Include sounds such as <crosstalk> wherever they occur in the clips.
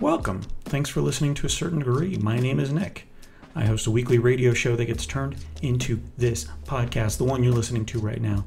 Welcome. Thanks for listening to a certain degree. My name is Nick. I host a weekly radio show that gets turned into this podcast, the one you're listening to right now.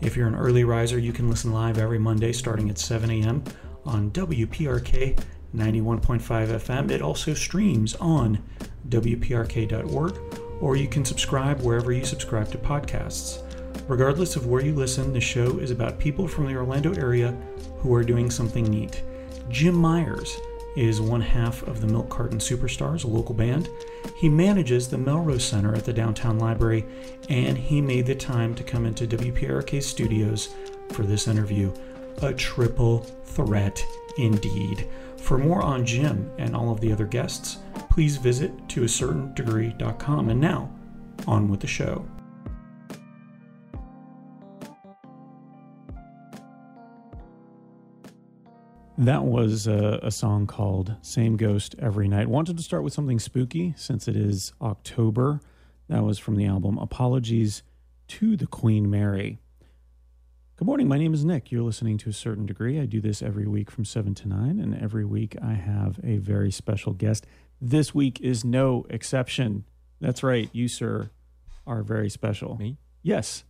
If you're an early riser, you can listen live every Monday starting at 7 a.m. on WPRK 91.5 FM. It also streams on WPRK.org, or you can subscribe wherever you subscribe to podcasts. Regardless of where you listen, the show is about people from the Orlando area who are doing something neat. Jim Myers is one half of the Milk Carton Superstars, a local band. He manages the Melrose Center at the Downtown Library, and he made the time to come into WPRK studios for this interview. A triple threat indeed. For more on Jim and all of the other guests, please visit toacertaindegree.com. And now, on with the show. That was a, a, song called Same Ghost Every Night. Wanted to start with something spooky since it is October. That was from the album Apologies to the Queen Mary. Good morning. My name is Nick. You're listening to a certain degree. I do this every week from 7 to 9, and every week I have a very special guest. This week is no exception. That's right. You, sir, are very special. Me? Yes.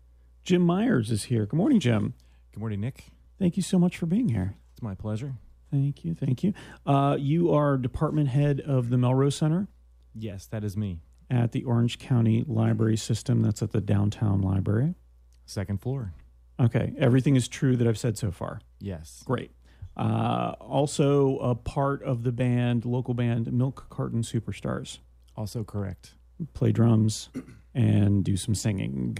Jim Myers is here. Good morning, Jim. Good morning, Nick. Thank you so much for being here. It's my pleasure. Thank you. Thank you. Uh, you are department head of the Melrose Center? Yes, that is me. At the Orange County Library System. That's at the downtown library. Second floor. Okay. Everything is true that I've said so far. Yes. Great. Uh, also, a part of the band, local band, Milk Carton Superstars. Also correct. Play drums and do some singing.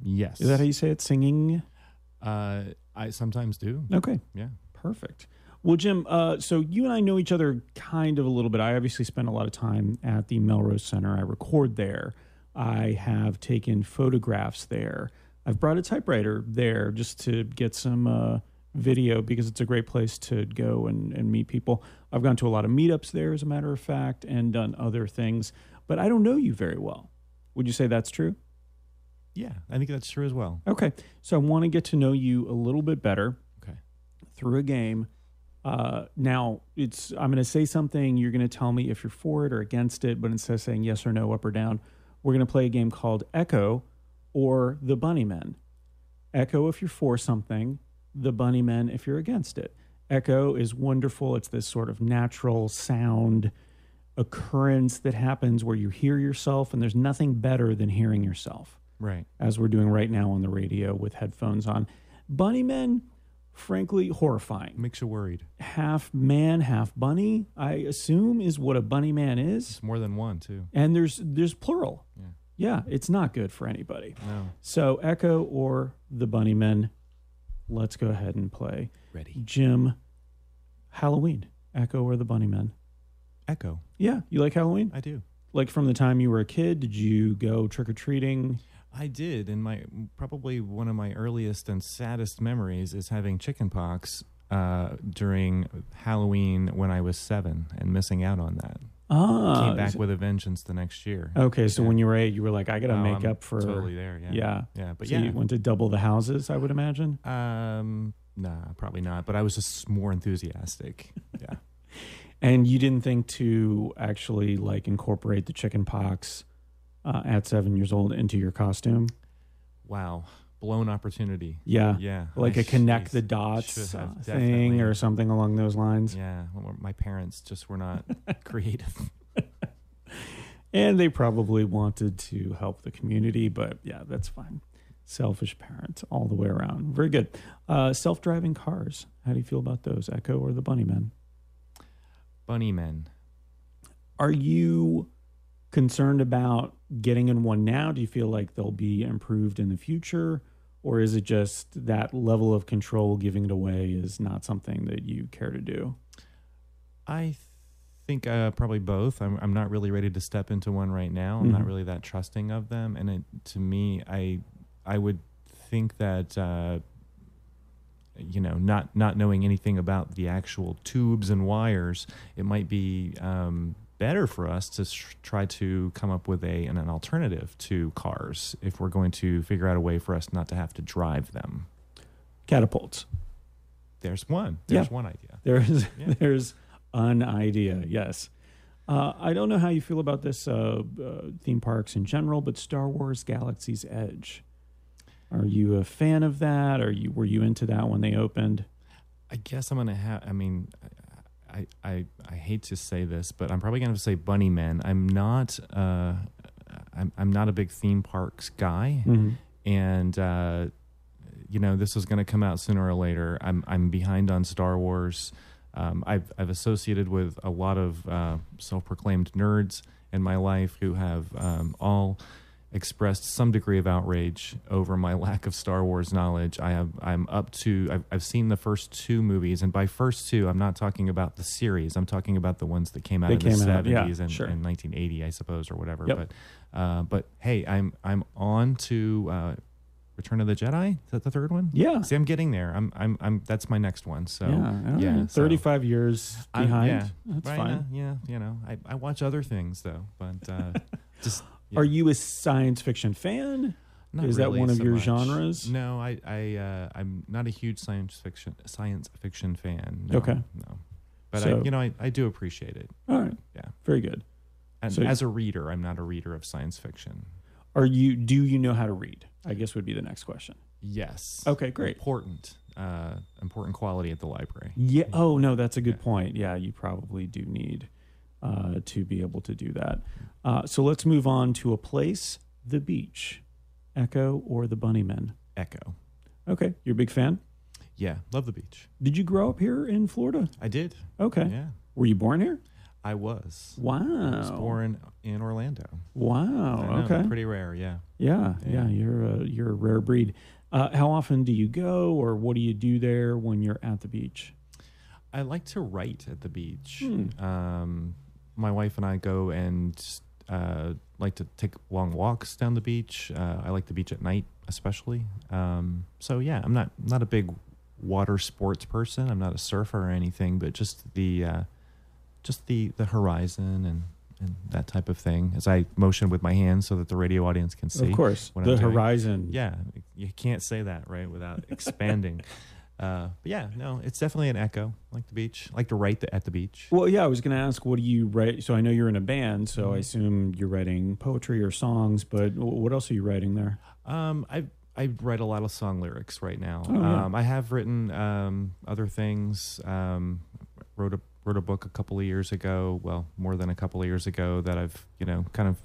Yes. Is that how you say it? Singing? Uh, I sometimes do. Okay. Yeah. Perfect. Well, Jim, uh, so you and I know each other kind of a little bit. I obviously spend a lot of time at the Melrose Center. I record there. I have taken photographs there. I've brought a typewriter there just to get some uh, video because it's a great place to go and, and meet people. I've gone to a lot of meetups there, as a matter of fact, and done other things, but I don't know you very well. Would you say that's true? Yeah, I think that's true as well. Okay. So I want to get to know you a little bit better. Through a game. Uh, now it's I'm going to say something. You're going to tell me if you're for it or against it. But instead of saying yes or no, up or down, we're going to play a game called Echo or the Bunnymen. Echo if you're for something, the Bunnymen if you're against it. Echo is wonderful. It's this sort of natural sound occurrence that happens where you hear yourself, and there's nothing better than hearing yourself. Right. As we're doing right now on the radio with headphones on. Bunnymen, frankly, horrifying. Makes you worried. Half man, half bunny, I assume is what a bunny man is. It's more than one, too. And there's there's plural. Yeah. Yeah, it's not good for anybody. No. So Echo or the Bunnymen, let's go ahead and play. Ready. Jim, Halloween, Echo or the Bunnymen. Echo. Yeah, you like Halloween? I do. Like from the time you were a kid, did you go trick or treating? I did, and my probably one of my earliest and saddest memories is having chickenpox uh, during Halloween when I was seven and missing out on that. Ah, Came back with a vengeance the next year. Okay, so Yeah. when you were eight, you were like, I got to Oh, make I'm up for. totally there. Yeah, Yeah. yeah. But so yeah, you went to double the houses, I would imagine. um, nah, probably not. But I was just more enthusiastic. Yeah. <laughs> And you didn't think to actually like incorporate the chicken pox uh, at seven years old into your costume. wow, blown opportunity. Yeah. Yeah, Like I a connect sh- the dots uh, thing or something along those lines. Yeah, well, my parents just were not <laughs> creative. And they probably wanted to help the community, but yeah, that's fine. Selfish parents all the way around. Very good. Uh, Self driving cars. How do you feel about those, Echo or the Bunny Bunnymen? Bunny men. Are you concerned about getting in one now? Do you feel like they'll be improved in the future? Or is it just that level of control giving it away is not something that you care to do? I think uh, probably both. I'm I'm not really ready to step into one right now. I'm not Mhm. really that trusting of them, and it, to me, I I would think that uh, you know, not not knowing anything about the actual tubes and wires, it might be um, better for us to sh- try to come up with a an, an alternative to cars if we're going to figure out a way for us not to have to drive them. Catapults. There's one. There's Yeah. one idea. There's Yeah. <laughs> there's an idea. Yes. Uh, I don't know how you feel about this uh, uh, theme parks in general, but Star Wars Galaxy's Edge. Are you a fan of that? Are you were you into that when they opened? I guess I'm gonna have. I mean, I, I I hate to say this, but I'm probably gonna say Bunny Men. I'm not. Uh, I'm I'm not a big theme parks guy, and uh, you know this is gonna come out sooner or later. I'm I'm behind on Star Wars. Um, I've I've associated with a lot of uh, self-proclaimed nerds in my life who have um, all expressed some degree of outrage over my <laughs> lack of Star Wars knowledge. I have I'm up to I've, I've seen the first two movies, and by first two, I'm not talking about the series. I'm talking about the ones that came out They in the out, yeah, 70s and, sure. and 1980, I suppose, or whatever. Yep. But uh, but hey, I'm I'm on to uh, Return of the Jedi. Is that the third one? Yeah. See, I'm getting there. I'm I'm I'm. That's my next one. So yeah, yeah, so- 35 years behind. yeah, That's right, fine. uh, yeah, you know, I, I watch other things though, but uh, <laughs> just yeah. Are you a science fiction fan? Not Is that one of so your much. genres? No, I, I, uh, I'm not a huge science fiction science fiction fan. No, Okay. no, but So- I, you know, I, I do appreciate it. All right. Yeah. Very good. And So- as a reader, I'm not a reader of science fiction. Are you do you know how to read? I guess would be the next question. Yes. Okay, great. Important, uh, important quality at the library. Yeah. Oh no, that's a good Yeah. point. Yeah, you probably do need uh, to be able to do that. Uh, so let's move on to a place, the beach, Echo or the Bunnymen. Echo. Okay, you're a big fan. Yeah, love the beach. Did you grow up here in Florida? I did. Okay. Yeah, Were you born here? I was. Wow. I was born in Orlando. Wow. Know, okay. Pretty rare. Yeah. Yeah, yeah, Yeah. you're a you're a rare breed. Uh, how often do you go, or what do you do there when you're at the beach? I like to write at the beach. Hmm. Um, my wife and I go and uh, like to take long walks down the beach. Uh, I like the beach at night, especially. Um, so yeah, I'm not not a big water sports person. I'm not a surfer or anything, but just the uh, just the the horizon and and that type of thing. As I motion with my hands so that the radio audience can see. of course, the horizon. Yeah, you can't say that right without <laughs> expanding. Uh, but yeah, no, it's definitely an echo. Like the beach, like to write the, at the beach. Well, yeah, I was going to ask, what do you write? So I know you're in a band, so I Mhm. assume you're writing poetry or songs. But what else are you writing there? Um, I I write a lot of song lyrics right now. Oh, yeah. um, I have written um, other things. Um, wrote a wrote a book a couple of years ago. Well, more than a couple of years ago that I've you know kind of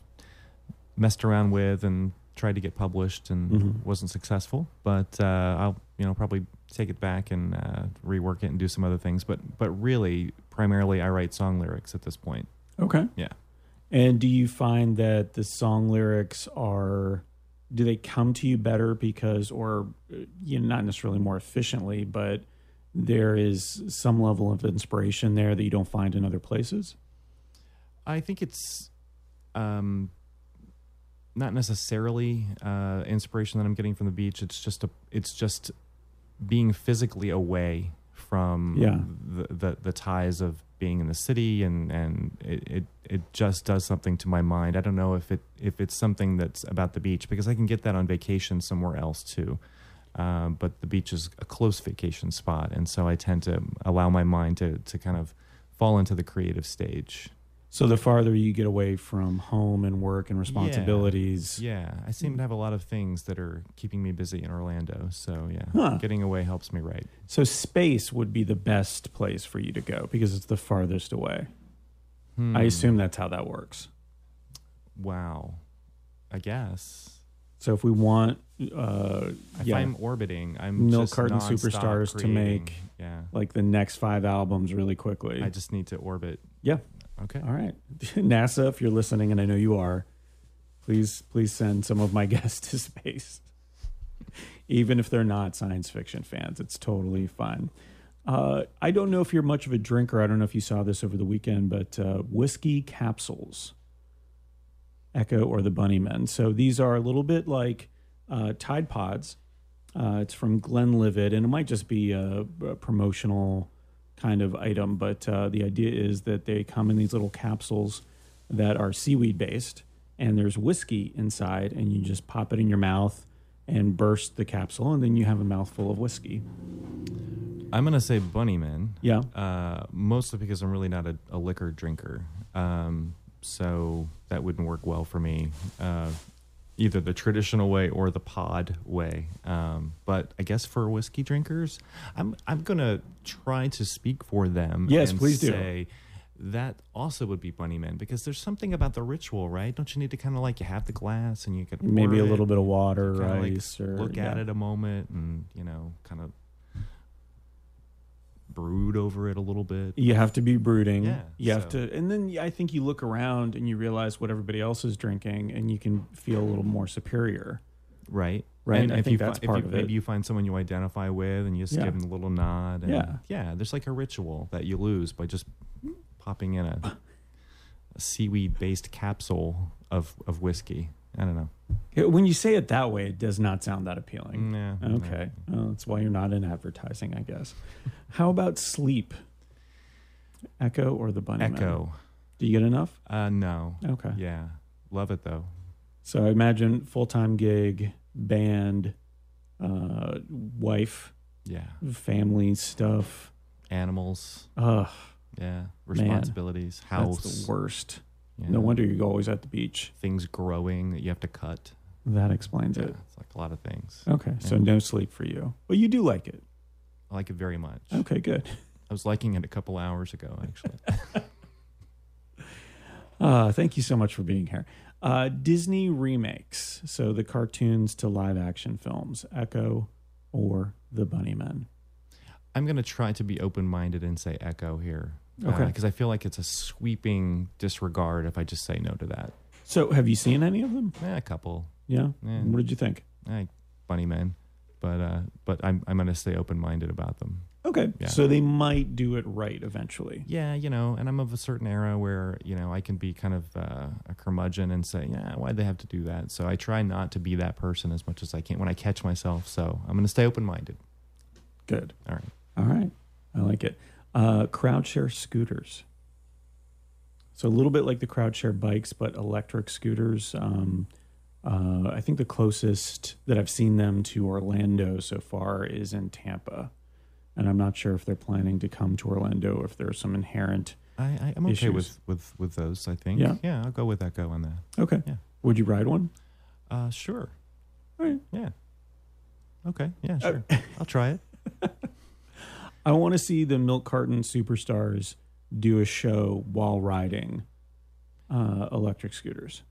messed around with and tried to get published and Mhm. wasn't successful. But uh, I'll you know probably take it back and uh, rework it and do some other things. But but really, primarily, I write song lyrics at this point. Okay. Yeah. And do you find that the song lyrics are do they come to you better because or uh, you know, not necessarily more efficiently, but there is some level of inspiration there that you don't find in other places? I think it's um, not necessarily uh, inspiration that I'm getting from the beach. It's just a, it's just being physically away from Yeah. the, the the ties of being in the city, and and it, it it just does something to my mind. I don't know if it if it's something that's about the beach because I can get that on vacation somewhere else too. Um, but the beach is a close vacation spot, and so I tend to allow my mind to to kind of fall into the creative stage. So the farther you get away from home and work and responsibilities, Yeah, I seem to have a lot of things that are keeping me busy in Orlando. So yeah, Huh. getting away helps me write. so space would be the best place for you to go because it's the farthest away. I Hmm. assume that's how that works. Wow, I guess So if we want, uh, if yeah, I'm orbiting, I'm Milk just Carton Superstars to creating. make- Yeah, like the next five albums really quickly. I just need to orbit. Yeah. Okay. All right, <laughs> NASA, if you're listening, and I know you are, please please send some of my <laughs> guests to space, <laughs> even if they're not science fiction fans. It's totally fine. Uh, I don't know if you're much of a drinker. I don't know if you saw this over the weekend, but uh, whiskey capsules, Echo or the Bunnymen. So these are a little bit like uh, Tide Pods. Uh, it's from Glenlivet, and it might just be a, a promotional kind of item, but uh, the idea is that they come in these little capsules that are seaweed based, and there's whiskey inside, and you just pop it in your mouth and burst the capsule, and then you have a mouthful of whiskey. I'm gonna say Bunnyman. Yeah. Uh, mostly because I'm really not a, a liquor drinker, um, so that wouldn't work well for me. Uh, either the traditional way or the pod way. Um, but I guess for whiskey drinkers, I'm I'm gonna try to speak for them. Yes, and please do. That also would be Bunnyman because there's something about the ritual, right? Don't you need to kind of like you have the glass and you can Maybe a little it, bit of water, kinda like or look yeah. at it a moment and you know kind of brood over it a little bit. You have to be brooding. Yeah, You have to, and then I think you look around and you realize what everybody else is drinking, and you can feel a little more superior. Right. Right, And I if think you that's fi- part you, of it. maybe you find someone you identify with and you just Yeah. give them a little nod. And Yeah. Yeah. There's like a ritual that you lose by just popping in a, a seaweed based capsule of, of whiskey. I don't know. Yeah, When you say it that way, it does not sound that appealing. Nah, Okay, well, that's why you're not in advertising, I guess. <laughs> How about sleep? Echo or the bunny? Echo. Do you get enough? Uh, no. Okay. Yeah. Love it though. So I imagine full time gig, band, uh, wife, Yeah. family stuff. Animals. Ugh, Yeah. Responsibilities. House. that's the worst. Yeah. No wonder you're always at the beach. Things growing that you have to cut. That explains Yeah. it. It's like a lot of things. Okay, so no sleep for you, but you do like it. I like it very much. Okay, good. I was liking it a couple hours ago, actually. <laughs> Uh, thank you so much for being here. Uh, Disney remakes, so the cartoons to live action films, Echo or The Bunnymen. I'm going to try to be open minded and say echo here. Okay. Because I feel like it's a sweeping disregard if I just say no to that. So, have you seen any of them? Yeah, a couple. Yeah. Yeah. What did you think? Eh, funny men. But uh, but I'm I'm going to stay open minded about them. Okay, Yeah. so they might do it right eventually. Yeah, you know, and I'm of a certain era where you know I can be kind of uh, a curmudgeon and say, yeah, why'd they have to do that? So I try not to be that person as much as I can when I catch myself. So I'm going to stay open minded. Good. All right. All right, I like it. Uh, crowd share scooters. So a little bit like the crowd share bikes, but electric scooters. Um, uh, I think the closest that I've seen them to Orlando so far is in Tampa, and I'm not sure if they're planning to come to Orlando. If there's some inherent. I, I I'm okay Issues. with, with with those. I think. Yeah. Yeah, I'll go with Echo on that. Okay. Yeah. Would you ride one? Uh, sure. All right. Yeah. Okay. Yeah, Uh, sure. <laughs> I'll try it. I want to see the milk carton superstars do a show while riding uh, electric scooters.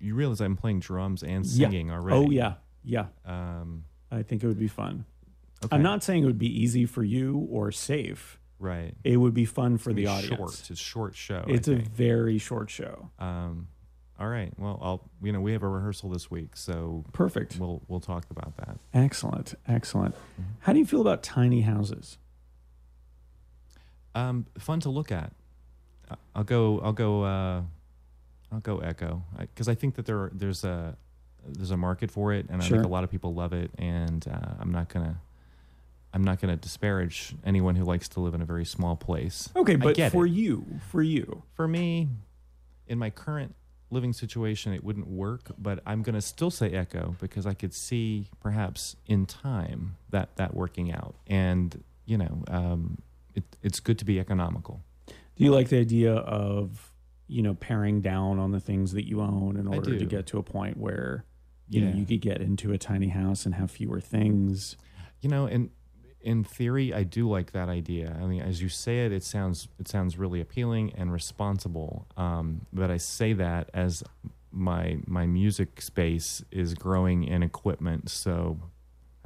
You realize I'm playing drums and Yeah. singing already. Oh yeah, yeah. Um, I think it would be fun. okay. I'm not saying it would be easy for you or safe. right It would be fun for the audience. Short. It's a short show. It's a very short show. Um, all right. Well, I'll. You know, we have a rehearsal this week, so Perfect. we'll we'll talk about that. Excellent. Excellent. Mm-hmm. How do you feel about tiny houses? Um, fun to look at. I- I'll go. I'll go. Uh, I'll go Echo because I, think that there there's a there's a market for it, and I think a lot of people love it. And uh, I'm not gonna I'm not gonna disparage anyone who likes to live in a very small place. Okay, but for it. you, for you, For me, in my current living situation, it wouldn't work. But I'm gonna still say Echo because I could see perhaps in time that that working out, and you know, um, it, it's good to be economical. do you like the idea of you know paring down on the things that you own in order to get to a point where you know you could get into a tiny house and have fewer things? You know, in in theory, I do like that idea. I mean, as you say it, it sounds it sounds really appealing and responsible. Um, but I say that as my my music space is growing in equipment, so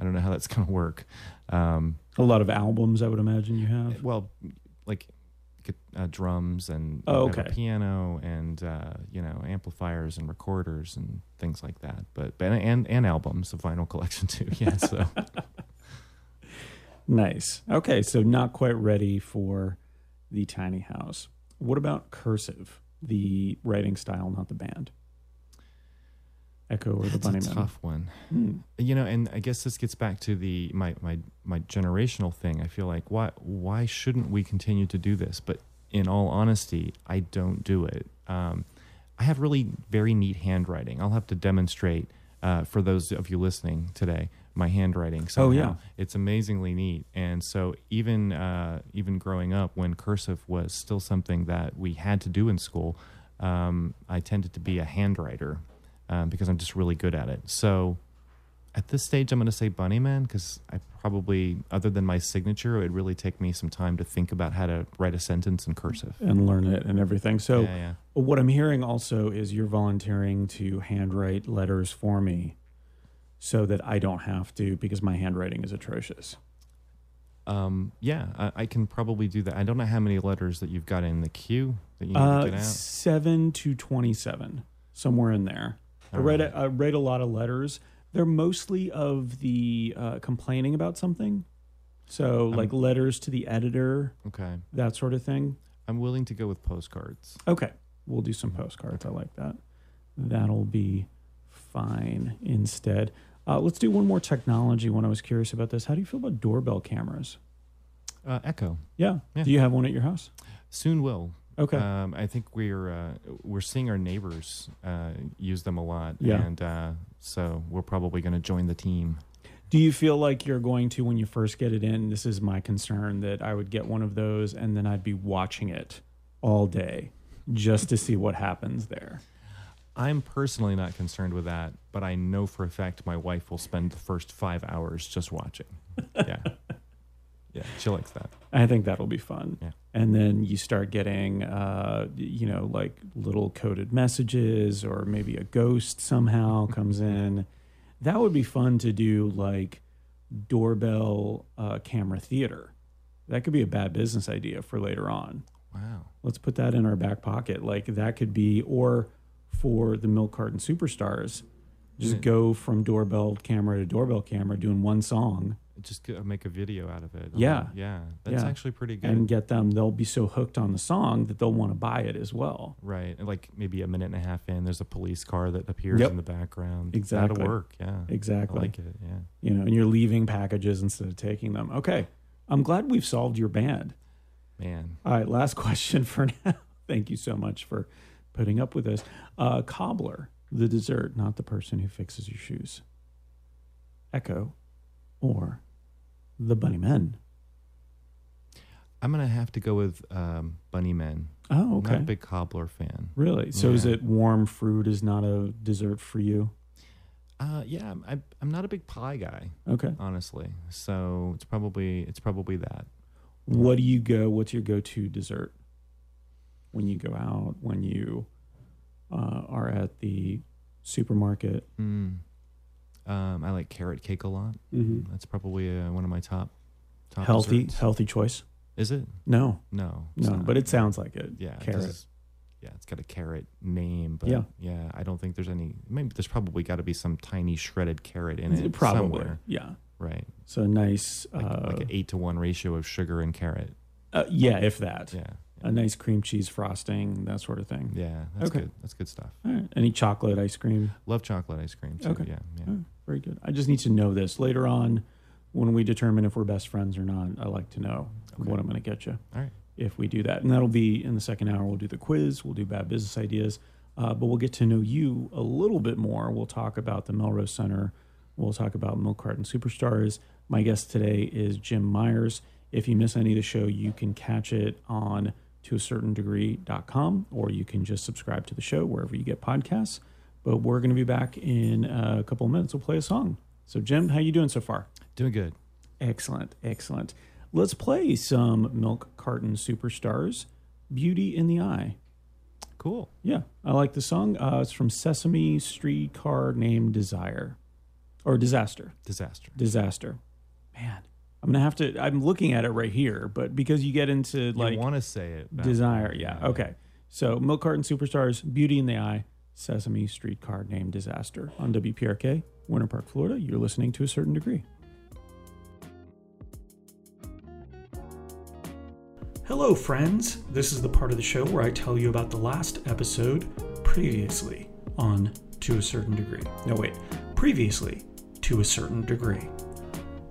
I don't know how that's <laughs> going to work. Um, A lot of albums, I would imagine you have. well, like uh, drums and Oh, okay. piano and uh, you know amplifiers and recorders and things like that. But but and and albums, a vinyl collection <laughs> too. Yeah, so. <laughs> Nice. Okay, so not quite ready for the tiny house. What about cursive, the writing style, not the band? Echo or the Bunny a Man? tough one. Hmm. You know, and I guess this gets back to the my my my generational thing. I feel like why why shouldn't we continue to do this? But in all honesty, I don't do it. Um, I have really very neat handwriting. I'll have to demonstrate uh, for those of you listening today. my handwriting. Oh, yeah. it's amazingly neat. And so even uh, even growing up, when cursive was still something that we had to do in school, um, I tended to be a handwriter um, because I'm just really good at it. So at this stage, I'm going to say Bunnyman because I probably, other than my signature, it would really take me some time to think about how to write a sentence in cursive. and learn it and everything. So yeah, yeah. what I'm hearing also is you're volunteering to handwrite letters for me so that I don't have to because my handwriting is atrocious. Um, yeah, I, I can probably do that. I don't know how many letters that you've got in the queue that you need to Uh, get out. seven to twenty-seven, somewhere in there. I read right. a, I read a lot of letters. They're mostly of the uh, complaining about something, so like letters to the editor, Okay, that sort of thing. I'm willing to go with postcards. Okay, we'll do some postcards. I like that. That'll be fine instead. Uh, let's do one more technology one. I was curious about this. How do you feel about doorbell cameras? Uh, Echo Yeah. Yeah. Do you have one at your house? soon will. Okay. Um, I think we're uh, we're seeing our neighbors uh, use them a lot, Yeah. and uh, so we're probably going to join the team. Do you feel like you're going to, when you first get it in, this is my concern, that I would get one of those and then I'd be watching it all day just to see what happens there? I'm personally not concerned with that, but I know for a fact my wife will spend the first five hours just watching. <laughs> Yeah, yeah, she likes that. I think that'll be fun. Yeah. And then you start getting, uh, you know, like little coded messages, or maybe a ghost somehow <laughs> comes in. That would be fun to do, like doorbell uh, camera theater. That could be a bad business idea for later on. Wow. Let's put that in our back pocket. Like that could be, or for the milk carton superstars, just go from doorbell camera to doorbell camera doing one song Just make a video out of it. Yeah. yeah, that's Yeah. actually pretty good. and get them. They'll be so hooked on the song that they'll want to buy it as well. Right. And like maybe a minute and a half in, there's a police car that appears Yep. in the background. Exactly. That'll work. Yeah. Exactly. I like it. Yeah. You know, and you're leaving packages instead of taking them. Okay. I'm glad we've solved your band. Man. All right, last <laughs> question for now. Thank you so much for putting up with this. Uh, cobbler, the dessert, not the person who fixes your shoes. Echo or the bunny men. I'm to have to go with um, Bunny Men. Oh, I'm not a big cobbler fan. Really? So is it warm fruit is not a dessert for you? Uh, yeah, I'm, I'm- I'm not a big pie guy, Okay. honestly. So it's probably it's probably that. What do you go? What's your go-to dessert when you go out? When you uh, are at the supermarket? Mm. Um, I like carrot cake a lot. Mm-hmm. That's probably uh, one of my top top Healthy, desserts. healthy choice. Is it? No, No. no, not. but it sounds like it. Yeah, carrot. it's- Yeah, it's got a carrot name, but Yeah. yeah, I don't think there's any. Maybe there's probably got to be some tiny shredded carrot in it Probably, somewhere, yeah. right? So a nice, Like, uh, like an eight to one ratio of sugar and carrot. uh, yeah, if that. Yeah, A nice cream cheese frosting, that sort of thing. yeah, that's Okay. good. That's good stuff. All right. Any chocolate ice cream? Love chocolate ice cream too. Okay. Yeah, yeah. Right, very good. I just need to know this later on when we determine if we're best friends or not. I like to know Okay. what I'm going to get you. All right. if we do that. And that'll be in the second hour. We'll do the quiz, we'll do bad business ideas, uh, but we'll get to know you a little bit more. We'll talk about the Melrose Center, we'll talk about Milk Carton Superstars. My guest today is Jim Myers. If you miss any of the show, you can catch it on to a certain degree.com or you can just subscribe to the show wherever you get podcasts. But we're going to be back in a couple of minutes. We'll play a song. So, Jim, how you doing so far? Doing good. Excellent, excellent. Let's play some Milk Carton Superstars, Beauty in the Eye. Cool. Yeah, I like the song. Uh, it's from Sesame Streetcar named Desire. Or Disaster. Disaster. Disaster. Man, I'm going to have to, I'm looking at it right here, but because you get into like you want to say it? Desire, yeah, okay. So Milk Carton Superstars, Beauty in the Eye, Sesame Streetcar named Disaster on WPRK, Winter Park, Florida. You're listening to a certain degree. Hello, friends. This is the part of the show where I tell you about the last episode previously on To a Certain Degree. No, wait, previously to a certain degree.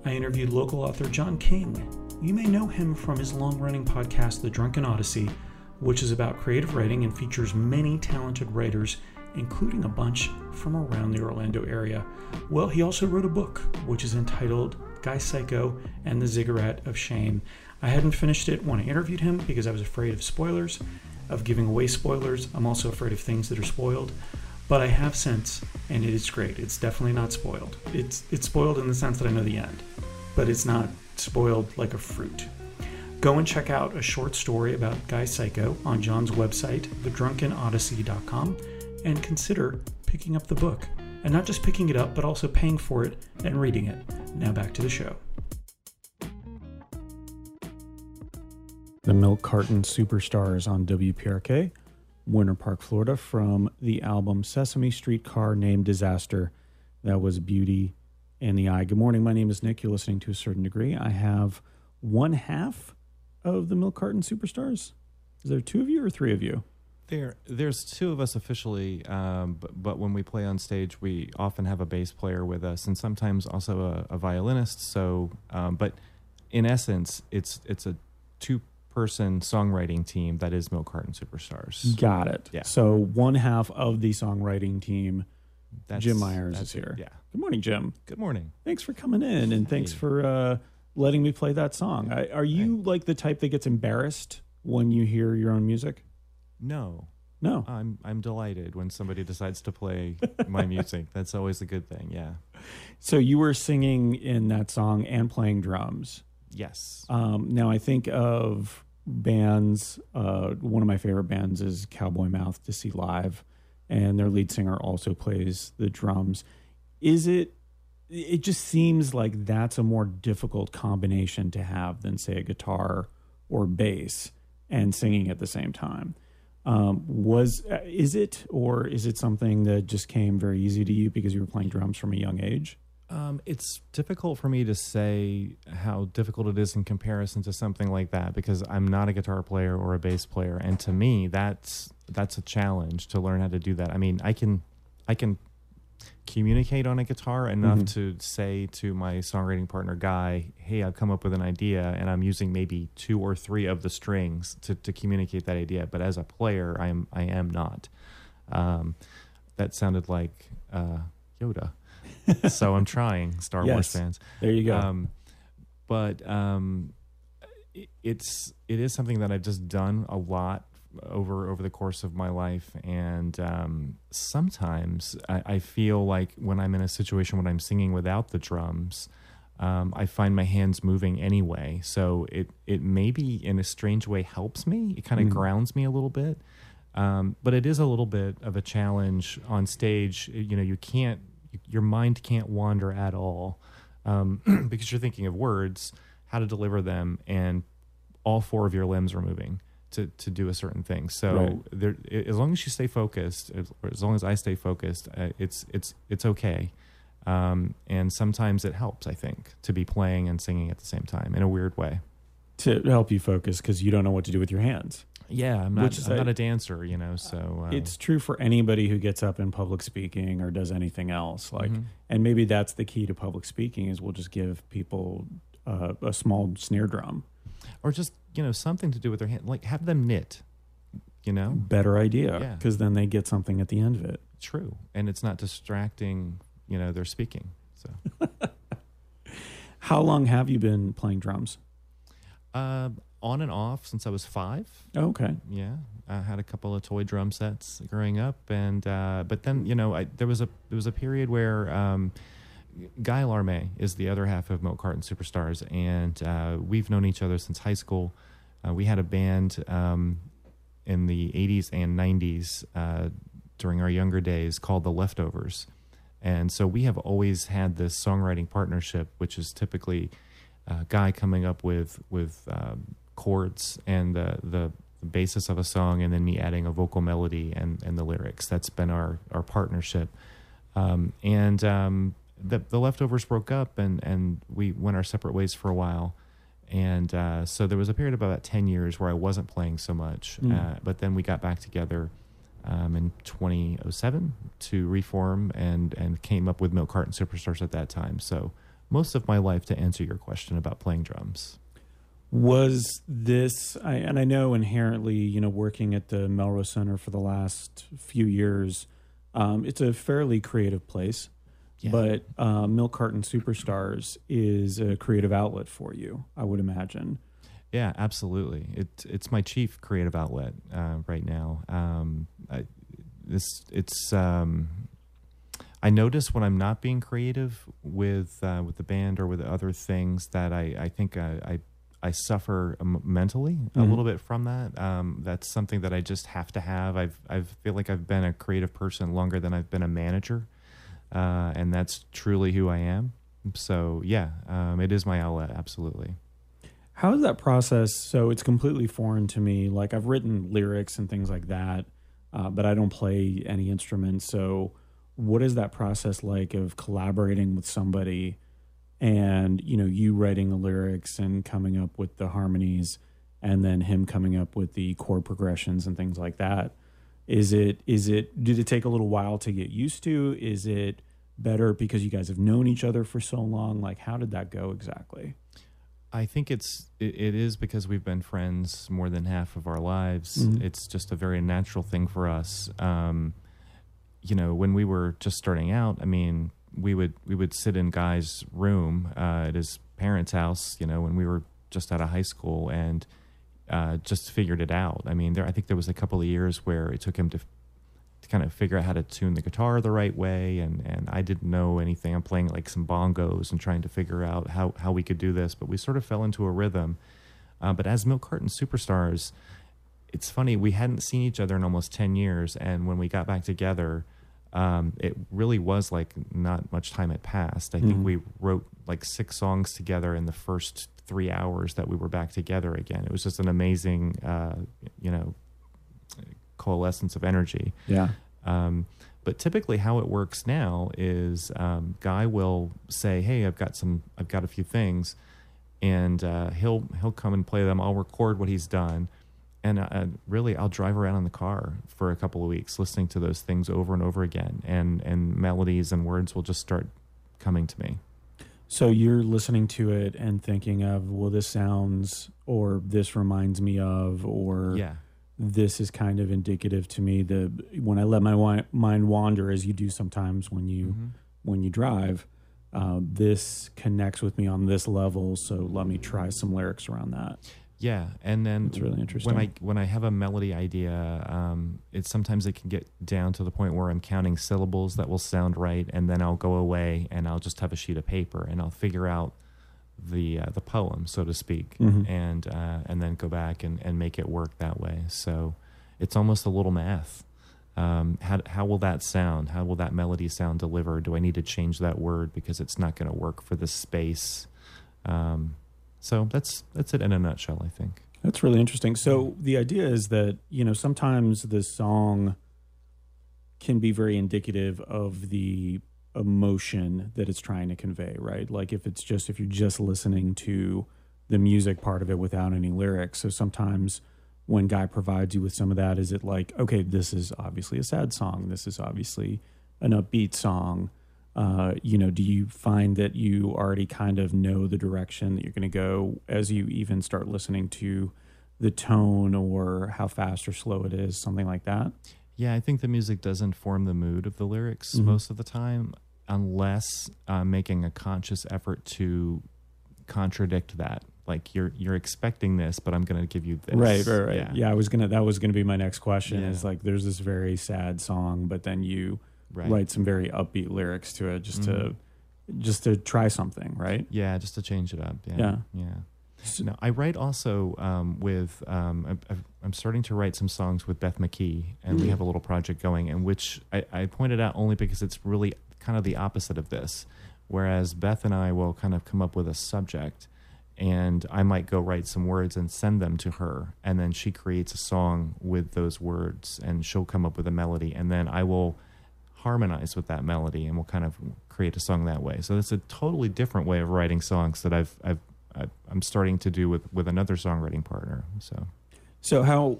I interviewed local author John King. You may know him from his long running podcast, The Drunken Odyssey, which is about creative writing and features many talented writers including a bunch from around the Orlando area. Well, he also wrote a book, which is entitled Guy Psycho and the Ziggurat of Shame. I hadn't finished it when I interviewed him because I was afraid of spoilers, of giving away spoilers. I'm also afraid of things that are spoiled. But I have since, and it is great. It's definitely not spoiled. It's it's spoiled in the sense that I know the end, but it's not spoiled like a fruit. Go and check out a short story about Guy Psycho on John's website, thedrunkenodyssey.com, and consider picking up the book. And not just picking it up, but also paying for it and reading it. Now back to the show. The Milk Carton Superstars on WPRK, Winter Park, Florida, from the album Sesame Street Car Named Disaster. That was Beauty and the Eye. Good morning. My name is Nick. You're listening to a certain degree. I have one half of the Milk Carton Superstars. Is there two of you or three of you? There, there's two of us officially, um, but, but when we play on stage, we often have a bass player with us, and sometimes also a, a violinist. So, um, but in essence, it's it's a two-person songwriting team that is Milk Carton Superstars. Got it. Yeah. So one half of the songwriting team, That's, Jim Myers is here. it, Yeah. Good morning, Jim. Good morning. Thanks for coming in, and thanks Hey. for uh, letting me play that song. I, are you like the type that gets embarrassed when you hear your own music? No, No. I'm I'm delighted when somebody decides to play my music. That's always a good thing. Yeah. So you were singing in that song and playing drums. Yes. Um, now I think of bands. Uh, one of my favorite bands is Cowboy Mouth to see live, and their lead singer also plays the drums. Is it? It just seems like that's a more difficult combination to have than say a guitar or bass and singing at the same time. Um, was uh, is it or is it something that just came very easy to you because you were playing drums from a young age? Um, it's difficult for me to say how difficult it is in comparison to something like that because I'm not a guitar player or a bass player, and to me, that's that's a challenge to learn how to do that. I mean, I can I can communicate on a guitar enough Mhm. to say to my songwriting partner guy hey i've come up with an idea and i'm using maybe two or three of the strings to, to communicate that idea but as a player i am i am not um, that sounded like uh, yoda <laughs> so i'm trying star wars fans There you go. um, but um, it- it's it is something that I've just done a lot over over the course of my life, and um, sometimes I, I feel like when I'm in a situation when I'm singing without the drums. Um, I find my hands moving anyway, so it it maybe in a strange way helps me. It kind of Mm. grounds me a little bit, um, but it is a little bit of a challenge on stage. You know, you can't, your mind can't wander at all um, <clears throat> because you're thinking of words, how to deliver them, and all four of your limbs are moving to, to do a certain thing. So Right. there, as long as you stay focused, as, or as long as I stay focused, uh, it's it's it's okay. Um, and sometimes it helps, I think, to be playing and singing at the same time in a weird way. to help you focus because you don't know what to do with your hands. Yeah, I'm not. Which is I'm a- not a dancer, you know. So uh, It's true for anybody who gets up in public speaking or does anything else. Like, Mhm. and maybe that's the key to public speaking is we'll just give people uh, a small snare drum. or just you know something to do with their hand, like have them knit. You know, Better idea Yeah. because then they get something at the end of it. true, and it's not distracting. You know, they're speaking. So. <laughs> How long have you been playing drums? Uh, on and off since I was five. Oh, okay. Yeah, I had a couple of toy drum sets growing up, and uh, but then you know I, there was a there was a period where um, Guy Larme is the other half of Milk Carton Superstars, and uh, we've known each other since high school. Uh, we had a band um, in the '80s and '90s uh, during our younger days called the Leftovers, and so we have always had this songwriting partnership, which is typically uh, guy coming up with with um, chords and the, the basis of a song, and then me adding a vocal melody and and the lyrics. That's been our our partnership. Um, and um, the the leftovers broke up, and and we went our separate ways for a while. And uh, so there was a period of about ten years where I wasn't playing so much, Mm. uh, but then we got back together um, in 2007 to reform and and came up with Milk Carton Superstars at that time. So most of my life to answer your question about playing drums. Was this, I, and I know inherently, you know, working at the Melrose Center for the last few years, Um, it's a fairly creative place, Yeah. but uh, Milk Carton Superstars is a creative outlet for you, I would imagine. Yeah, absolutely. It it's my chief creative outlet uh, right now. Um, I, this it's um, I notice when I'm not being creative with uh, with the band or with other things that I I think I I, I suffer um, mentally a Mhm. little bit from that. Um, that's something that I just have to have. I've I feel like I've been a creative person longer than I've been a manager, uh, and that's truly who I am. So yeah, um, it is my outlet. Absolutely. How is that process? So it's completely foreign to me. Like I've written lyrics and things like that, uh, but I don't play any instruments. So what is that process like of collaborating with somebody and you know you writing the lyrics and coming up with the harmonies and then him coming up with the chord progressions and things like that is it is it did it take a little while to get used to is it better because you guys have known each other for so long like how did that go exactly I think it's it, it is because we've been friends more than half of our lives. Mhm. It's just a very natural thing for us. Um, you know, when we were just starting out, I mean, we would we would sit in Guy's room uh, at his parents' house. You know, when we were just out of high school and uh, just figured it out. I mean, there I think there was a couple of years where it took him to to kind of figure out how to tune the guitar the right way and and I didn't know anything. I'm playing like some bongos and trying to figure out how how we could do this, but we sort of fell into a rhythm. Uh, but as Milk Carton Superstars, it's funny we hadn't seen each other in almost 10 years and when we got back together um, it really was like not much time had passed. I think we wrote like six songs together in the first three hours that we were back together again. It was just an amazing, uh, you know, coalescence of energy. yeah Um, but typically, how it works now is um, Guy will say, "Hey, I've got some, I've got a few things," and uh, he'll he'll come and play them. I'll record what he's done, and uh, really, I'll drive around in the car for a couple of weeks, listening to those things over and over again, and and melodies and words will just start coming to me. So you're listening to it and thinking of, well, this sounds, or this reminds me of, or Yeah, this is kind of indicative to me. The when I let my wi- mind wander, as you do sometimes when you Mhm. when you drive, uh, this connects with me on this level. So let me try some lyrics around that. Yeah, and then That's really interesting. When I when I have a melody idea, um, it sometimes it can get down to the point where I'm counting syllables that will sound right, and then I'll go away and I'll just have a sheet of paper and I'll figure out the uh, the poem, so to speak, Mhm. and uh, and then go back and, and make it work that way. So it's almost a little math. Um, how how will that sound? How will that melody sound delivered? Do I need to change that word because it's not going to work for this space? Um, so that's that's it in a nutshell, I think. That's really interesting. So the idea is that you know sometimes the song can be very indicative of the emotion that it's trying to convey, right? Like if it's just if you're just listening to the music part of it without any lyrics. So sometimes when Guy provides you with some of that, is it like, okay, this is obviously a sad song. This is obviously an upbeat song. Uh, you know, do you find that you already kind of know the direction that you're going to go as you even start listening to the tone or how fast or slow it is, something like that? Yeah, I think the music does inform the mood of the lyrics Mhm. most of the time, unless uh, making a conscious effort to contradict that. Like you're you're expecting this, but I'm going to give you this. Right, right, right. Yeah. Yeah, I was gonna. That was gonna be my next question. Yeah. Is like, there's this very sad song, but then you right. write some very upbeat lyrics to it, just to Mhm. just to try something, right? Yeah, just to change it up. Yeah, Yeah. yeah. So- No, I write also um, with. Um, I'm- I'm, I'm starting to write some songs with Beth McKee, and we Mm. have a little project going, in which I, I pointed out only because it's really kind of the opposite of this. Whereas Beth and I will kind of come up with a subject, and I might go write some words and send them to her, and then she creates a song with those words, and she'll come up with a melody, and then I will harmonize with that melody, and we'll kind of create a song that way. So it's a totally different way of writing songs that I've I've I- I'm starting to do with with another songwriting partner. So So how?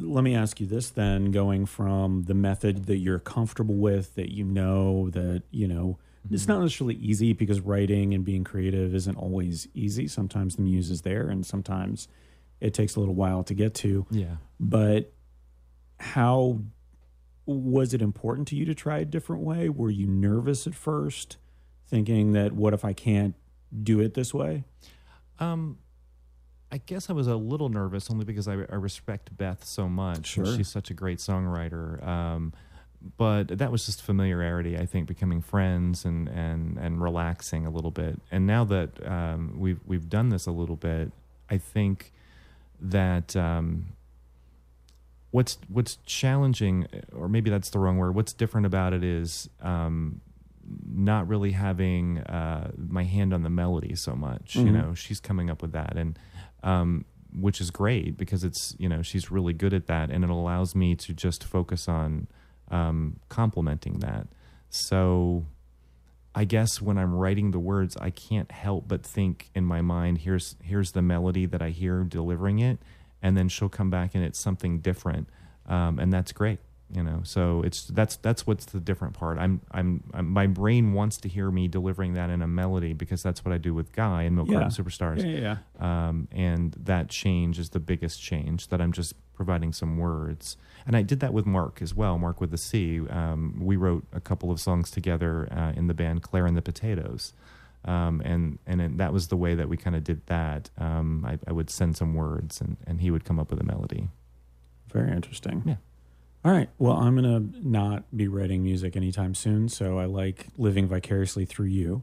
Let me ask you this then: going from the method that you're comfortable with, that you know that you know it's not mm-hmm. necessarily easy because writing and being creative isn't always easy. Sometimes the muse is there, and sometimes it takes a little while to get to. yeah, But how was it important to you to try a different way? Were you nervous at first, thinking that what if I can't do it this way? Um, I guess I was a little nervous only because I, I respect Beth so much. Sure. She's such a great songwriter. Um, but that was just familiarity, I think, becoming friends and, and, and relaxing a little bit. And now that um, we've we've done this a little bit, I think that um, what's what's challenging, or maybe that's the wrong word. What's different about it is um, not really having uh, my hand on the melody so much. You Mhm. know, she's coming up with that, and um, which is great because it's you know she's really good at that, and it allows me to just focus on um, complementing that. So. I guess when I'm writing the words, I can't help but think in my mind, here's here's the melody that I hear delivering it, and then she'll come back and it's something different, um, and that's great, you know. So it's that's that's what's the different part. I'm, I'm I'm my brain wants to hear me delivering that in a melody because that's what I do with Guy and Milk Yeah. Carton Superstars, Yeah, yeah. um, and that change is the biggest change that I'm just providing some words. And I did that with Mark as well, Mark with the C. Um, we wrote a couple of songs together uh, in the band Claire and the Potatoes. Um, and and it, that was the way that we kind of did that. Um, I, I would send some words, and, and he would come up with a melody. Very interesting. Yeah. All right. Well, I'm going to not be writing music anytime soon, so I like living vicariously through you,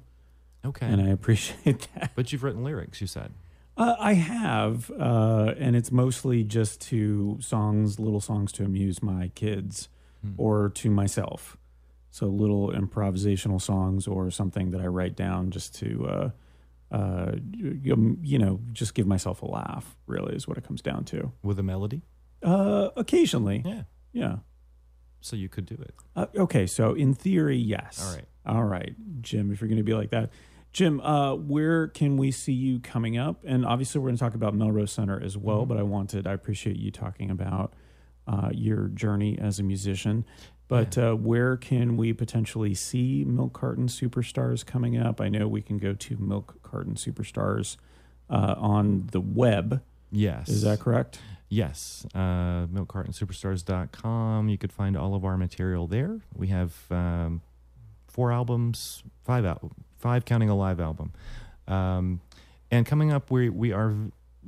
Okay. and I appreciate <laughs> that. but you've written lyrics, you said. Uh, I have, uh, and it's mostly just to songs, little songs to amuse my kids Hmm. or to myself. So little improvisational songs or something that I write down just to, uh, uh, you you know, just give myself a laugh. Really, is what it comes down to. with a melody. Uh, occasionally, Yeah. yeah. So you could do it. Uh, okay, so in theory, yes. All right. All right, Jim, if you're going to be like that. Jim, uh, where can we see you coming up? And obviously, we're going to talk about Melrose Center as well, Mm-hmm. but I wanted, I appreciate you talking about uh, your journey as a musician. But uh, where can we potentially see Milk Carton Superstars coming up? I know we can go to Milk Carton Superstars uh, on the web. Yes. Is that correct? Yes. Uh, milkcartonsuperstars.com. You could find all of our material there. We have um, four albums, five al- five counting a live album. Um, and coming up, we, we are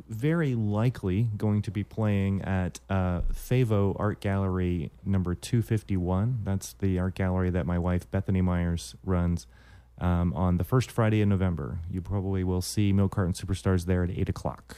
very likely going to be playing at uh, Favo Art Gallery number 251. That's the art gallery that my wife, Bethany Myers, runs. Um, on the first Friday in November, you probably will see Milk Carton Superstars there at eight o'clock.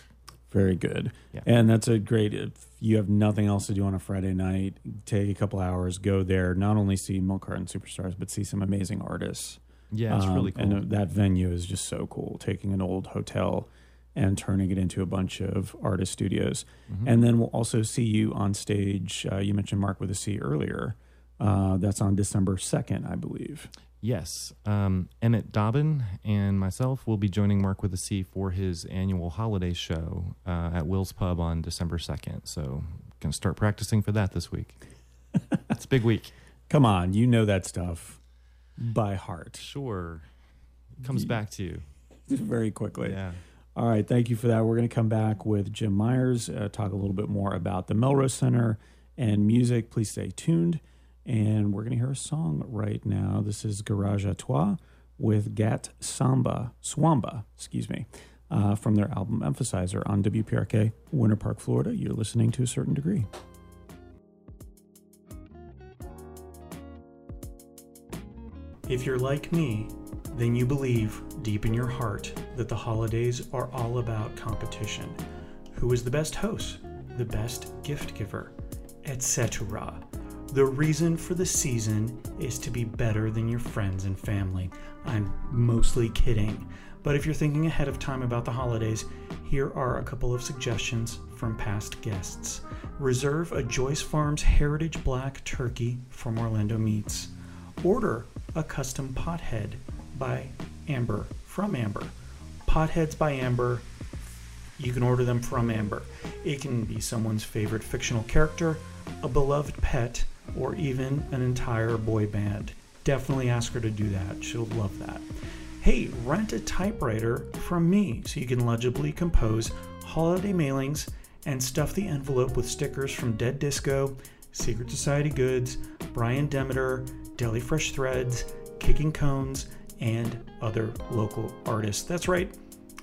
Very good. Yeah. And that's a great, if you have nothing else to do on a Friday night, take a couple hours, go there, not only see Milk Carton Superstars, but see some amazing artists. Yeah, it's Um, really cool. And that venue is just so cool, taking an old hotel and turning it into a bunch of artist studios. Mhm. And then we'll also see you on stage. Uh, you mentioned Mark with a C earlier. Uh, that's on December 2nd, I believe. Yes. Um, Emmett Dobbin and myself will be joining Mark with a C for his annual holiday show uh, at Will's Pub on December 2nd. So, going to start practicing for that this week. <laughs> it's a big week. Come on, you know that stuff by heart Sure. Comes Ye- back to you. <laughs> very quickly. Yeah. All right, thank you for that. We're going to come back with Jim Myers, uh, talk a little bit more about the Melrose Center and music. Please stay tuned. And we're going to hear a song right now. This is Garage à Toi with Gat Samba, Swamba, excuse me, uh, from their album Emphasizer on WPRK, Winter Park, Florida. You're listening to a certain degree. If you're like me, then you believe deep in your heart that the holidays are all about competition. Who is the best host? The best gift giver? Etc. The reason for the season is to be better than your friends and family. I'm mostly kidding. But if you're thinking ahead of time about the holidays, here are a couple of suggestions from past guests. Reserve a Joyce Farms Heritage Black Turkey from Orlando Meats. Order a custom pothead by Amber from Amber. Potheads by Amber. You can order them from Amber. It can be someone's favorite fictional character, a beloved pet, or even an entire boy band. Definitely ask her to do that. She'll love that. Hey, rent a typewriter from me so you can legibly compose holiday mailings and stuff the envelope with stickers from Dead Disco, Secret Society Goods, Brian Demeter, Deli Fresh Threads, Kicking Cones, and other local artists. That's right,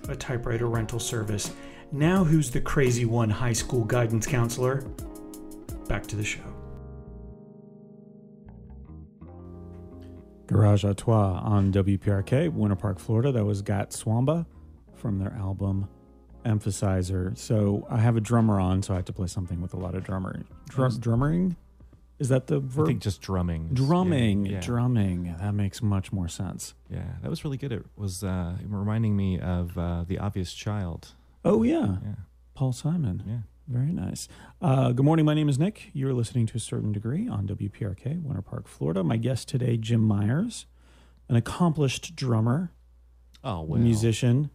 a typewriter rental service. Now, who's the crazy one high school guidance counselor? Back to the show. Garage à Toi on WPRK, Winter Park, Florida. That was Gat Swamba from their album Emphasizer. So I have a drummer on, so I have to play something with a lot of drumming. Drum, drummering? Is that the verb? I think just drumming. Drumming, Yeah, yeah. drumming. That makes much more sense. Yeah, that was really good. It was uh, reminding me of uh, The Obvious Child. Oh yeah, Yeah, Paul Simon. yeah. Very nice. Uh, good morning. My name is Nick. You're listening to a certain degree on WPRK, Winter Park, Florida. My guest today, Jim Myers, an accomplished drummer, Oh, well. musician.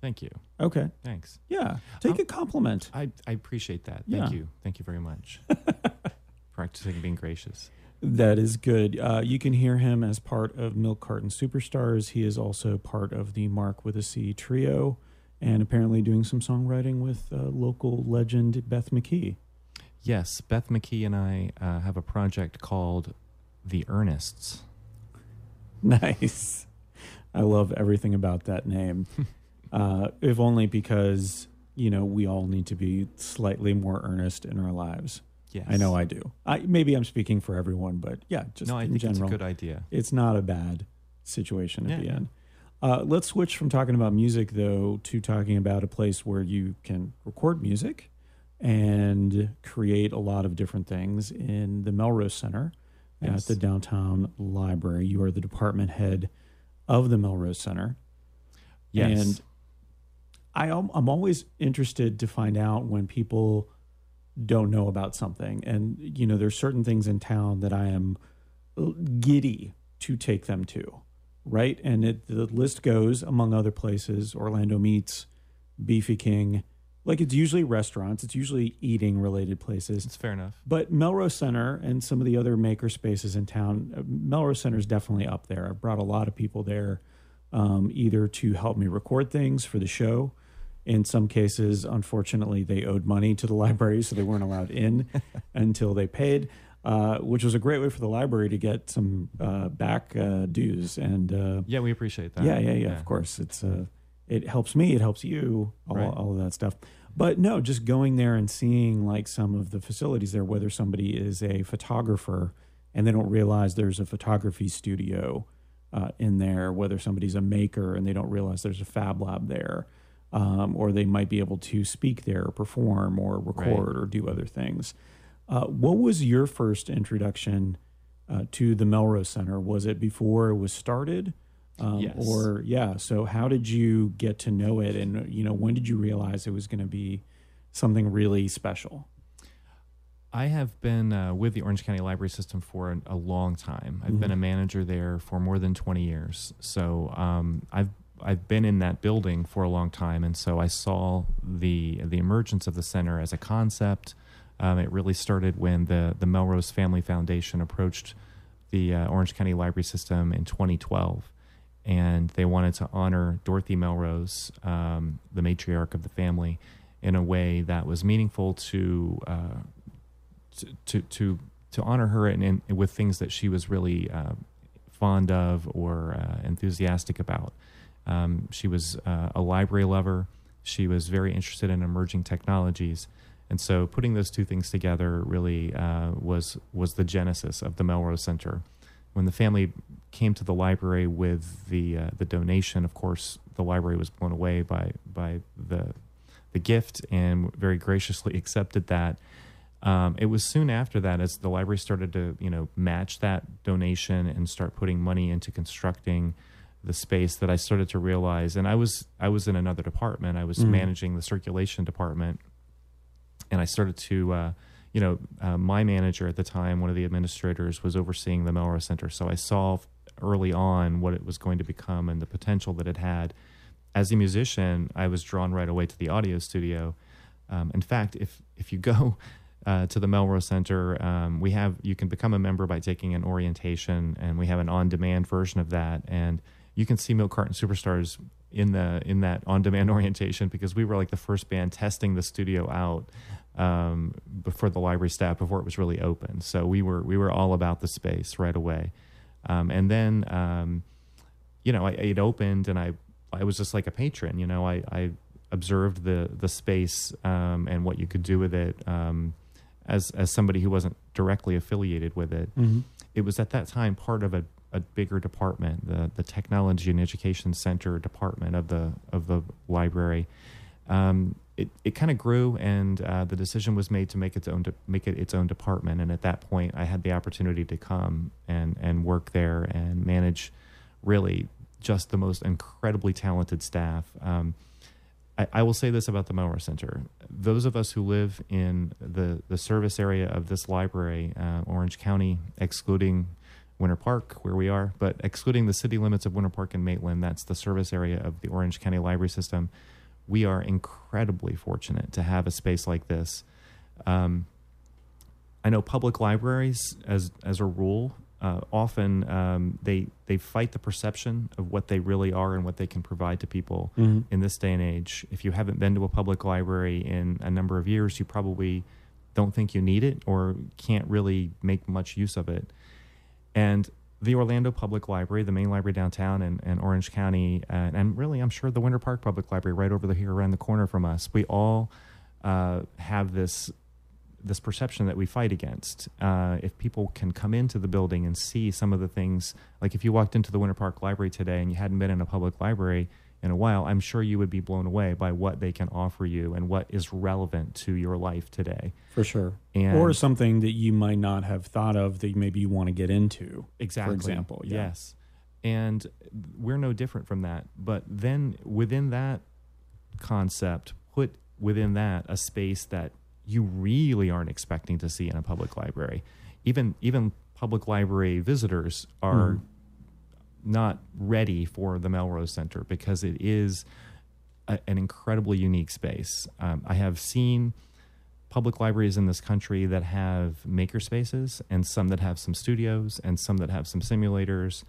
Thank you. Okay. Thanks. Yeah. Take Um, a compliment. I, I appreciate that. Yeah. Thank you. Thank you very much. <laughs> Practicing being gracious. That is good. Uh, you can hear him as part of Milk Carton Superstars. He is also part of the Mark with a C trio and apparently doing some songwriting with uh, local legend Beth McKee. Yes, Beth McKee and I uh, have a project called The Earnests. <laughs> Nice. I love everything about that name. <laughs> uh, if only because, you know, we all need to be slightly more earnest in our lives. Yes. I know I do. I, maybe I'm speaking for everyone, but yeah, just no, I in think general. it's a good idea. it's not a bad situation at Yeah, the end. Uh, let's switch from talking about music, though, to talking about a place where you can record music and create a lot of different things in the Melrose Center Yes. at the downtown library. You are the department head of the Melrose Center. Yes. And I, am- I'm always interested to find out when people don't know about something. And, you know, there's certain things in town that I am giddy to take them to, right? And it, the list goes, among other places, Orlando Meats, Beefy King. Like it's usually restaurants, it's usually eating related places. it's fair enough. But Melrose Center and some of the other maker spaces in town, uh, Melrose Center is definitely up there. I've brought a lot of people there, um, either to help me record things for the show. In some cases, unfortunately, they owed money to the <laughs> library, so they weren't allowed in <laughs> until they paid, uh, which was a great way for the library to get some uh, back uh, dues. And uh, Yeah, we appreciate that. yeah, yeah, yeah, Of course, it's uh, it helps me, it helps you, all, Right. all of that stuff. But no, just going there and seeing like some of the facilities there, whether somebody is a photographer and they don't realize there's a photography studio uh, in there, whether somebody's a maker and they don't realize there's a fab lab there, um, or they might be able to speak there, or perform, or record, or do other things. Uh, what was your first introduction uh, to the Melrose Center? Was it before it was started? Um, Yes. Or yeah, so how did you get to know it, and you know when did you realize it was going to be something really special? I have been uh, with the Orange County Library System for a, a long time. I've been a manager there for more than 20 years. So um, I've I've been in that building for a long time, and so I saw the the emergence of the center as a concept. Um, it really started when the the Melrose Family Foundation approached the uh, Orange County Library System in 2012, and they wanted to honor Dorothy Melrose, um, the matriarch of the family, in a way that was meaningful to uh, to to to, to honor her and, and with things that she was really uh, fond of or uh, enthusiastic about. Um, she was uh, a library lover. She was very interested in emerging technologies, and so putting those two things together really uh, was was the genesis of the Melrose Center. When the family came to the library with the uh, the donation, of course, the library was blown away by by the the gift and very graciously <laughs> accepted that. Um, it was soon after that, as the library started to, you know, match that donation and start putting money into constructing the space, that I started to realize. And I was I was in another department. I was Mhm. managing the circulation department, and I started to, uh, you know, uh, my manager at the time, one of the administrators, was overseeing the Melrose Center. So I saw early on what it was going to become and the potential that it had. As a musician, I was drawn right away to the audio studio. Um, in fact, if if you go <laughs> uh, to the Melrose Center, um, we have you can become a member by taking an orientation, and we have an on-demand version of that, and you can see Milk Carton Superstars in the in that on-demand <laughs> orientation because we were like the first band testing the studio out um, before the library staff before it was really open. So we were we were all about the space right away, um, and then um, you know I, it opened and I I was just like a patron. You know I, I observed the the space um, and what you could do with it um, as as somebody who wasn't directly affiliated with it. Mm-hmm. It was at that time part of a, a bigger department, the the Technology and Education Center department of the of the library. Um, it, it kind of grew, and uh, the decision was made to make its own de- make it its own department. And at that point, I had the opportunity to come and and work there and manage really just the most incredibly talented staff. Um, I, I, will say this about the Melrose Center: those of us who live in the the service area of this library, uh, Orange County, excluding Winter Park, where we are, but excluding the city limits of Winter Park and Maitland, that's the service area of the Orange County Library System we are incredibly fortunate to have a space like this. Um, I know public libraries, as as a rule, uh, often um, they they fight the perception of what they really are and what they can provide to people mm-hmm. in this day and age. If you haven't been to a public library in a number of years, you probably don't think you need it or can't really make much use of it. And the Orlando Public Library, the main library downtown, and, and Orange County, and, and, really, I'm sure the Winter Park Public Library, right over the, here around the corner from us. We all uh, have this this perception that we fight against. Uh, if people can come into the building and see some of the things, like if you walked into the Winter Park Library today and you hadn't been in a public library, in a while, I'm sure you would be blown away by what they can offer you and what is relevant to your life today. For sure. And or something that you might not have thought of that maybe you want to get into. Exactly. For example. Yeah. Yes. And we're no different from that. But then within that concept, put within that a space that you really aren't expecting to see in a public library. Even even public library visitors are mm not ready for the Melrose Center because it is a, an incredibly unique space. Um, I have seen public libraries in this country that have maker spaces and some that have some studios and some that have some simulators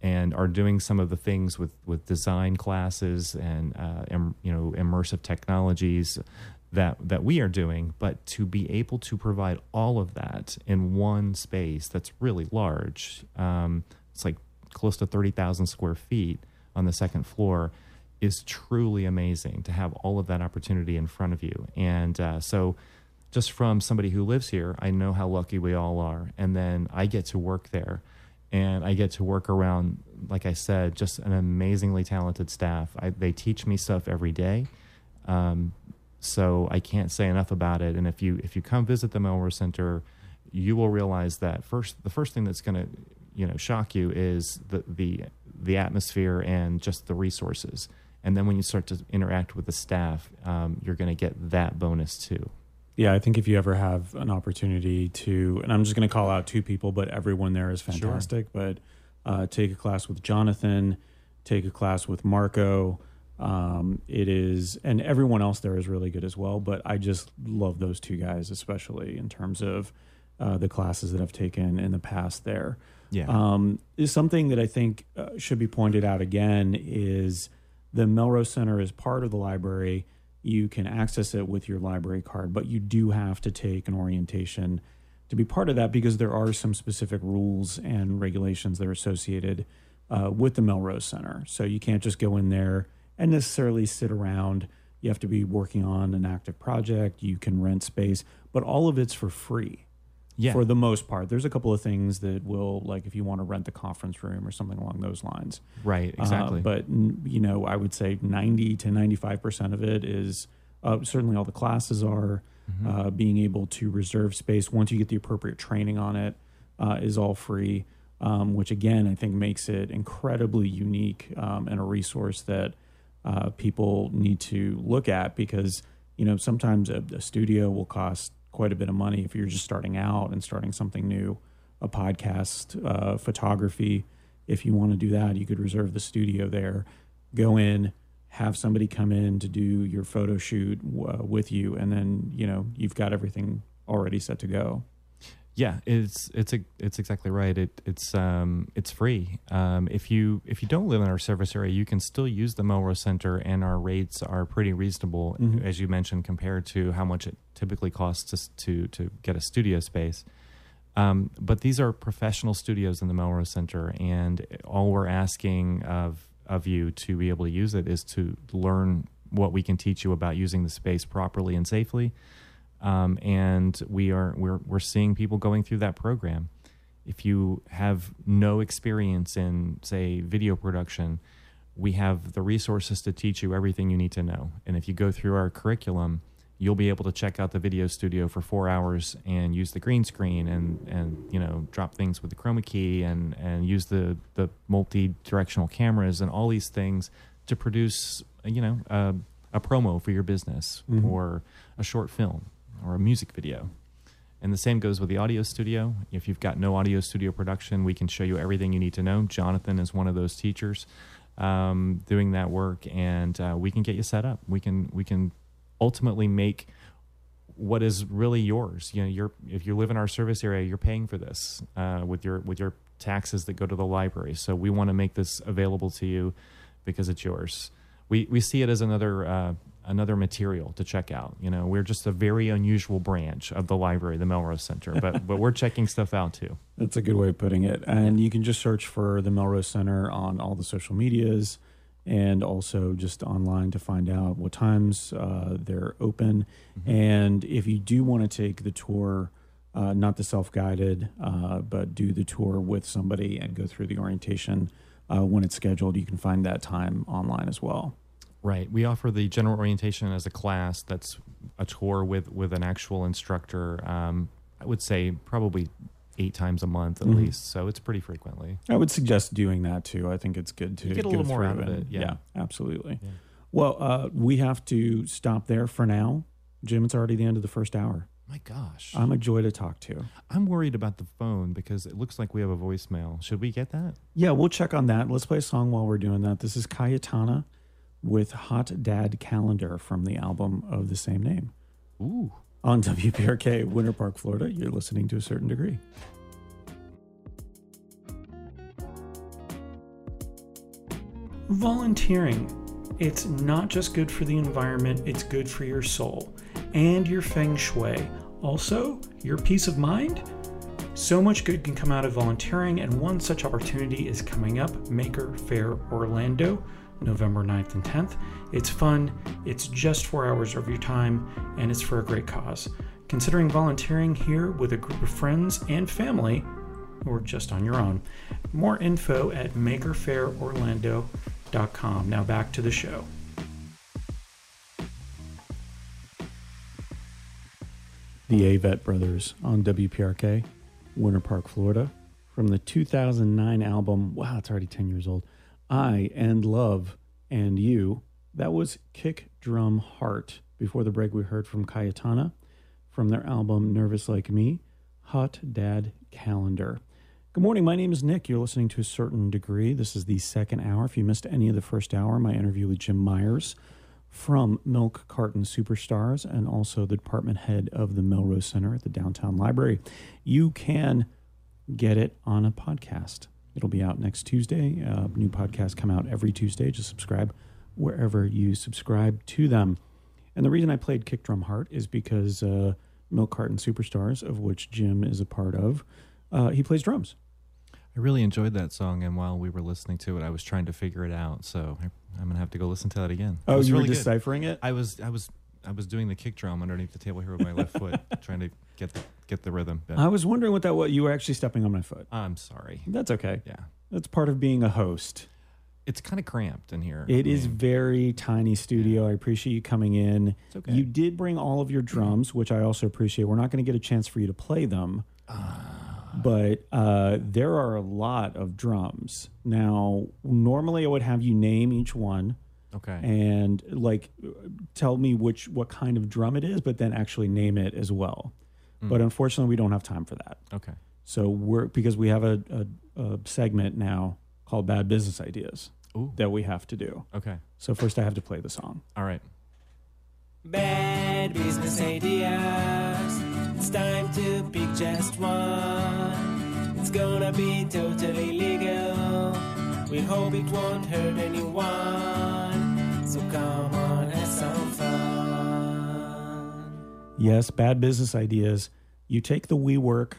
and are doing some of the things with, with design classes and uh, you know immersive technologies that that we are doing but to be able to provide all of that in one space that's really large um, it's like close to 30,000 square feet on the second floor is truly amazing to have all of that opportunity in front of you. And uh, so, just from somebody who lives here, I know how lucky we all are. And then I get to work there and I get to work around, like I said, just an amazingly talented staff. I, they teach me stuff every day. Um, so I can't say enough about it. And if you if you come visit the Melrose Center, you will realize that first the first thing that's going to you know shock you is the the the atmosphere and just the resources. And then when you start to interact with the staff, um, you're going to get that bonus too. Yeah, I think if you ever have an opportunity to, and I'm just going to call out two people, but everyone there is fantastic. Sure. But uh, take a class with Jonathan, take a class with Marco. Um, it is, and everyone else there is really good as well. But I just love those two guys, especially in terms of uh, the classes that I've taken in the past there yeah. um, something that I think uh, should be pointed out again is the Melrose Center is part of the library. You can access it with your library card, but you do have to take an orientation to be part of that because there are some specific rules and regulations that are associated uh, with the Melrose Center. So you can't just go in there and necessarily sit around. You have to be working on an active project. You can rent space, but all of it's for free yeah. for the most part. There's a couple of things that will, like, if you want to rent the conference room or something along those lines. Right, uh, exactly. Uh, but, you know, I would say 90 to 95% of it is uh, certainly all the classes are. Mm-hmm. Uh, being able to reserve space once you get the appropriate training on it uh, is all free, um, which again, I think makes it incredibly unique um, and a resource that uh, people need to look at because, you know, sometimes a, a studio will cost quite a bit of money if you're just starting out and starting something new, a podcast, uh, photography. If you want to do that, you could reserve the studio there, go in, have somebody come in to do your photo shoot uh, with you, and then you know you've got everything already set to go. Yeah, it's it's a, it's exactly right. It it's um it's free. Um, if you if you don't live in our service area, you can still use the Melrose Center, and our rates are pretty reasonable, Mhm. as you mentioned, compared to how much it typically costs to to to get a studio space. Um, but these are professional studios in the Melrose Center, and all we're asking of of you to be able to use it is to learn what we can teach you about using the space properly and safely. Um, and we are we're we're seeing people going through that program. If you have no experience in say video production, we have the resources to teach you everything you need to know. And if you go through our curriculum, you'll be able to check out the video studio for four hours and use the green screen and and you know drop things with the chroma key and and use the the multi-directional cameras and all these things to produce you know a, a promo for your business Mhm. or a short film or a music video and the same goes with the audio studio if you've got no audio studio production we can show you everything you need to know jonathan is one of those teachers um, doing that work and uh, we can get you set up we can we can ultimately make what is really yours. You know, you're if you live in our service area, you're paying for this uh, with your with your taxes that go to the library. So we want to make this available to you because it's yours. We we see it as another uh, another material to check out. You know, we're just a very unusual branch of the library, the Melrose Center, but but we're checking stuff out too. <laughs> That's a good way of putting it. And you can just search for the Melrose Center on all the social medias and also just online to find out what times uh, they're open. And if you do want to take the tour, uh, not the self guided, uh, but do the tour with somebody and go through the orientation uh, when it's scheduled, you can find that time online as well. Right. We offer the general orientation as a class. That's a tour with with an actual instructor. Um, I would say probably eight times a month at Mhm. least. So it's pretty frequently. I would suggest doing that too. I think it's good to You get a go little more through out of it, yeah. absolutely. Yeah. Well, uh, we have to stop there for now. Jim, it's already the end of the first hour. My gosh, I'm a joy to talk to. I'm worried about the phone because it looks like we have a voicemail. Should we get that? Yeah, we'll check on that. Let's play a song while we're doing that. This is Cayetana with Hot Dad Calendar from the album of the same name. Ooh. On WPRK, Winter Park, Florida, you're listening to a certain degree. Volunteering. It's not just good for the environment, it's good for your soul and your feng shui. Also, your peace of mind. So much good can come out of volunteering, and one such opportunity is coming up Maker Faire Orlando, November 9th and 10th. It's fun, it's just four hours of your time, and it's for a great cause. Considering volunteering here with a group of friends and family, or just on your own. More info at makerfaireorlando.com. Now back to the show. The Avett Brothers on WPRK, Winter Park, Florida, from the 2009 album. Wow, it's already 10 years old. I and Love and You. That was Kick Drum Heart. Before the break, we heard from Cayetana from their album Nervous Like Me, Hot Dad Calendar. Good morning. My name is Nick. You're listening to a certain degree. This is the second hour. If you missed any of the first hour, my interview with Jim Myers from Milk Carton Superstars and also the department head of the Melrose Center at the Downtown Library. You can get it on a podcast. It'll be out next Tuesday. Uh, new podcasts come out every Tuesday. Just subscribe wherever you subscribe to them. And the reason I played Kick Drum Heart is because uh, Milk Carton Superstars, of which Jim is a part of, uh, he plays drums. I really enjoyed that song, and while we were listening to it, I was trying to figure it out. So I, I'm gonna have to go listen to that again. Oh, was you really were good. deciphering it? I was, I was, I was doing the kick drum underneath the table here with my left foot, <laughs> trying to get the get the rhythm. But I was wondering what that was. You were actually stepping on my foot. I'm sorry. That's okay. Yeah, That's part of being a host. it's kind of cramped in here. It I is mean, very tiny studio. I appreciate you coming in. It's okay. You did bring all of your drums, which I also appreciate. We're not going to get a chance for you to play them, but uh, there are a lot of drums. Now, normally I would have you name each one okay. and like tell me which what kind of drum it is, but then actually name it as well. Mm. But unfortunately, we don't have time for that. okay. So we're because we have a, a, a segment now called Bad Business Ideas Ooh. that we have to do. Okay. So first, I have to play the song. All right. Bad business ideas. It's time to pick just one. It's gonna be totally legal. We hope it won't hurt anyone. So come on, Yes, bad business ideas. You take the WeWork,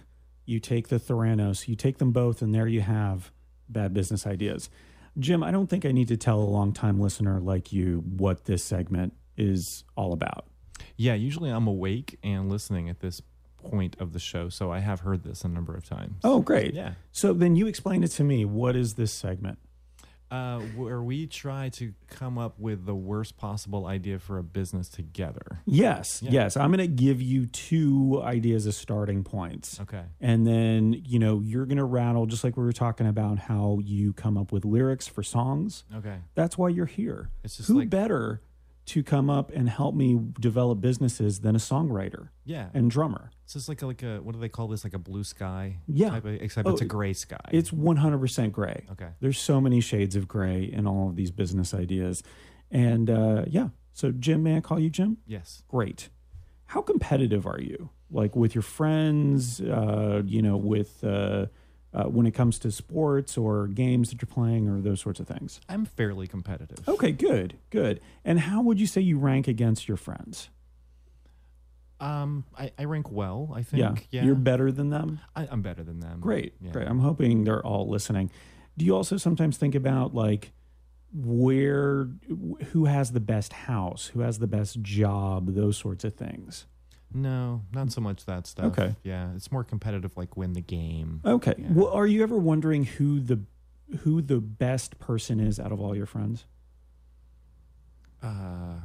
you take the Theranos, you take them both, and there you have bad business ideas. Jim, I don't think I need to tell a long-time listener like you what this segment is all about. Yeah, usually I'm awake and listening at this point of the show, so I have heard this a number of times. Oh, great. Yeah. So then you explain it to me. What is this segment? Uh, where we try to come up with the worst possible idea for a business together. Yes, Yeah. yes. I'm going to give you two ideas as starting points. Okay. And then, you know, you're going to rattle, just like we were talking about how you come up with lyrics for songs. Okay. That's why you're here. It's just Who like better to come up and help me develop businesses than a songwriter yeah. and drummer? It's just like a, like a what do they call this? Like a blue sky. Yeah. Type of, except Oh, it's a gray sky. It's 100% gray. okay. There's so many shades of gray in all of these business ideas. And uh, yeah, so Jim, may I call you Jim? Yes. Great. How competitive are you? Like with your friends, uh, you know, with uh, uh, when it comes to sports or games that you're playing or those sorts of things? I'm fairly competitive. Okay, good, good. And how would you say you rank against your friends? Um, I, I rank well. I think. Yeah. You're better than them? I, I'm better than them. Great, Yeah. great. I'm hoping they're all listening. Do you also sometimes think about like where, who has the best house, who has the best job, those sorts of things? No, not so much that stuff. Okay. Yeah, it's more competitive, like win the game. Okay. Yeah. Well, are you ever wondering who the who the best person is out of all your friends? Uh,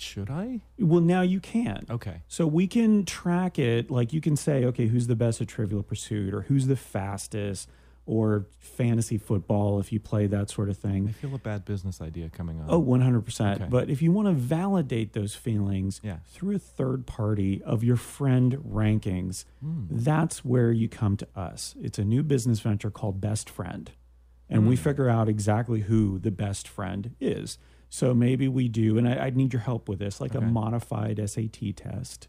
should I? Well, now you can. Okay. So we can track it. Like you can say, okay, who's the best at Trivial Pursuit, or who's the fastest, or fantasy football if you play that sort of thing. I feel a bad business idea coming on. Oh, 100%. Okay. But if you want to validate those feelings Yeah. through a third party of your friend rankings, Hmm. that's where you come to us. It's a new business venture called Best Friend. And we Hmm. figure out exactly who the best friend is. So maybe we do, and I, I need your help with this, like a modified SAT test.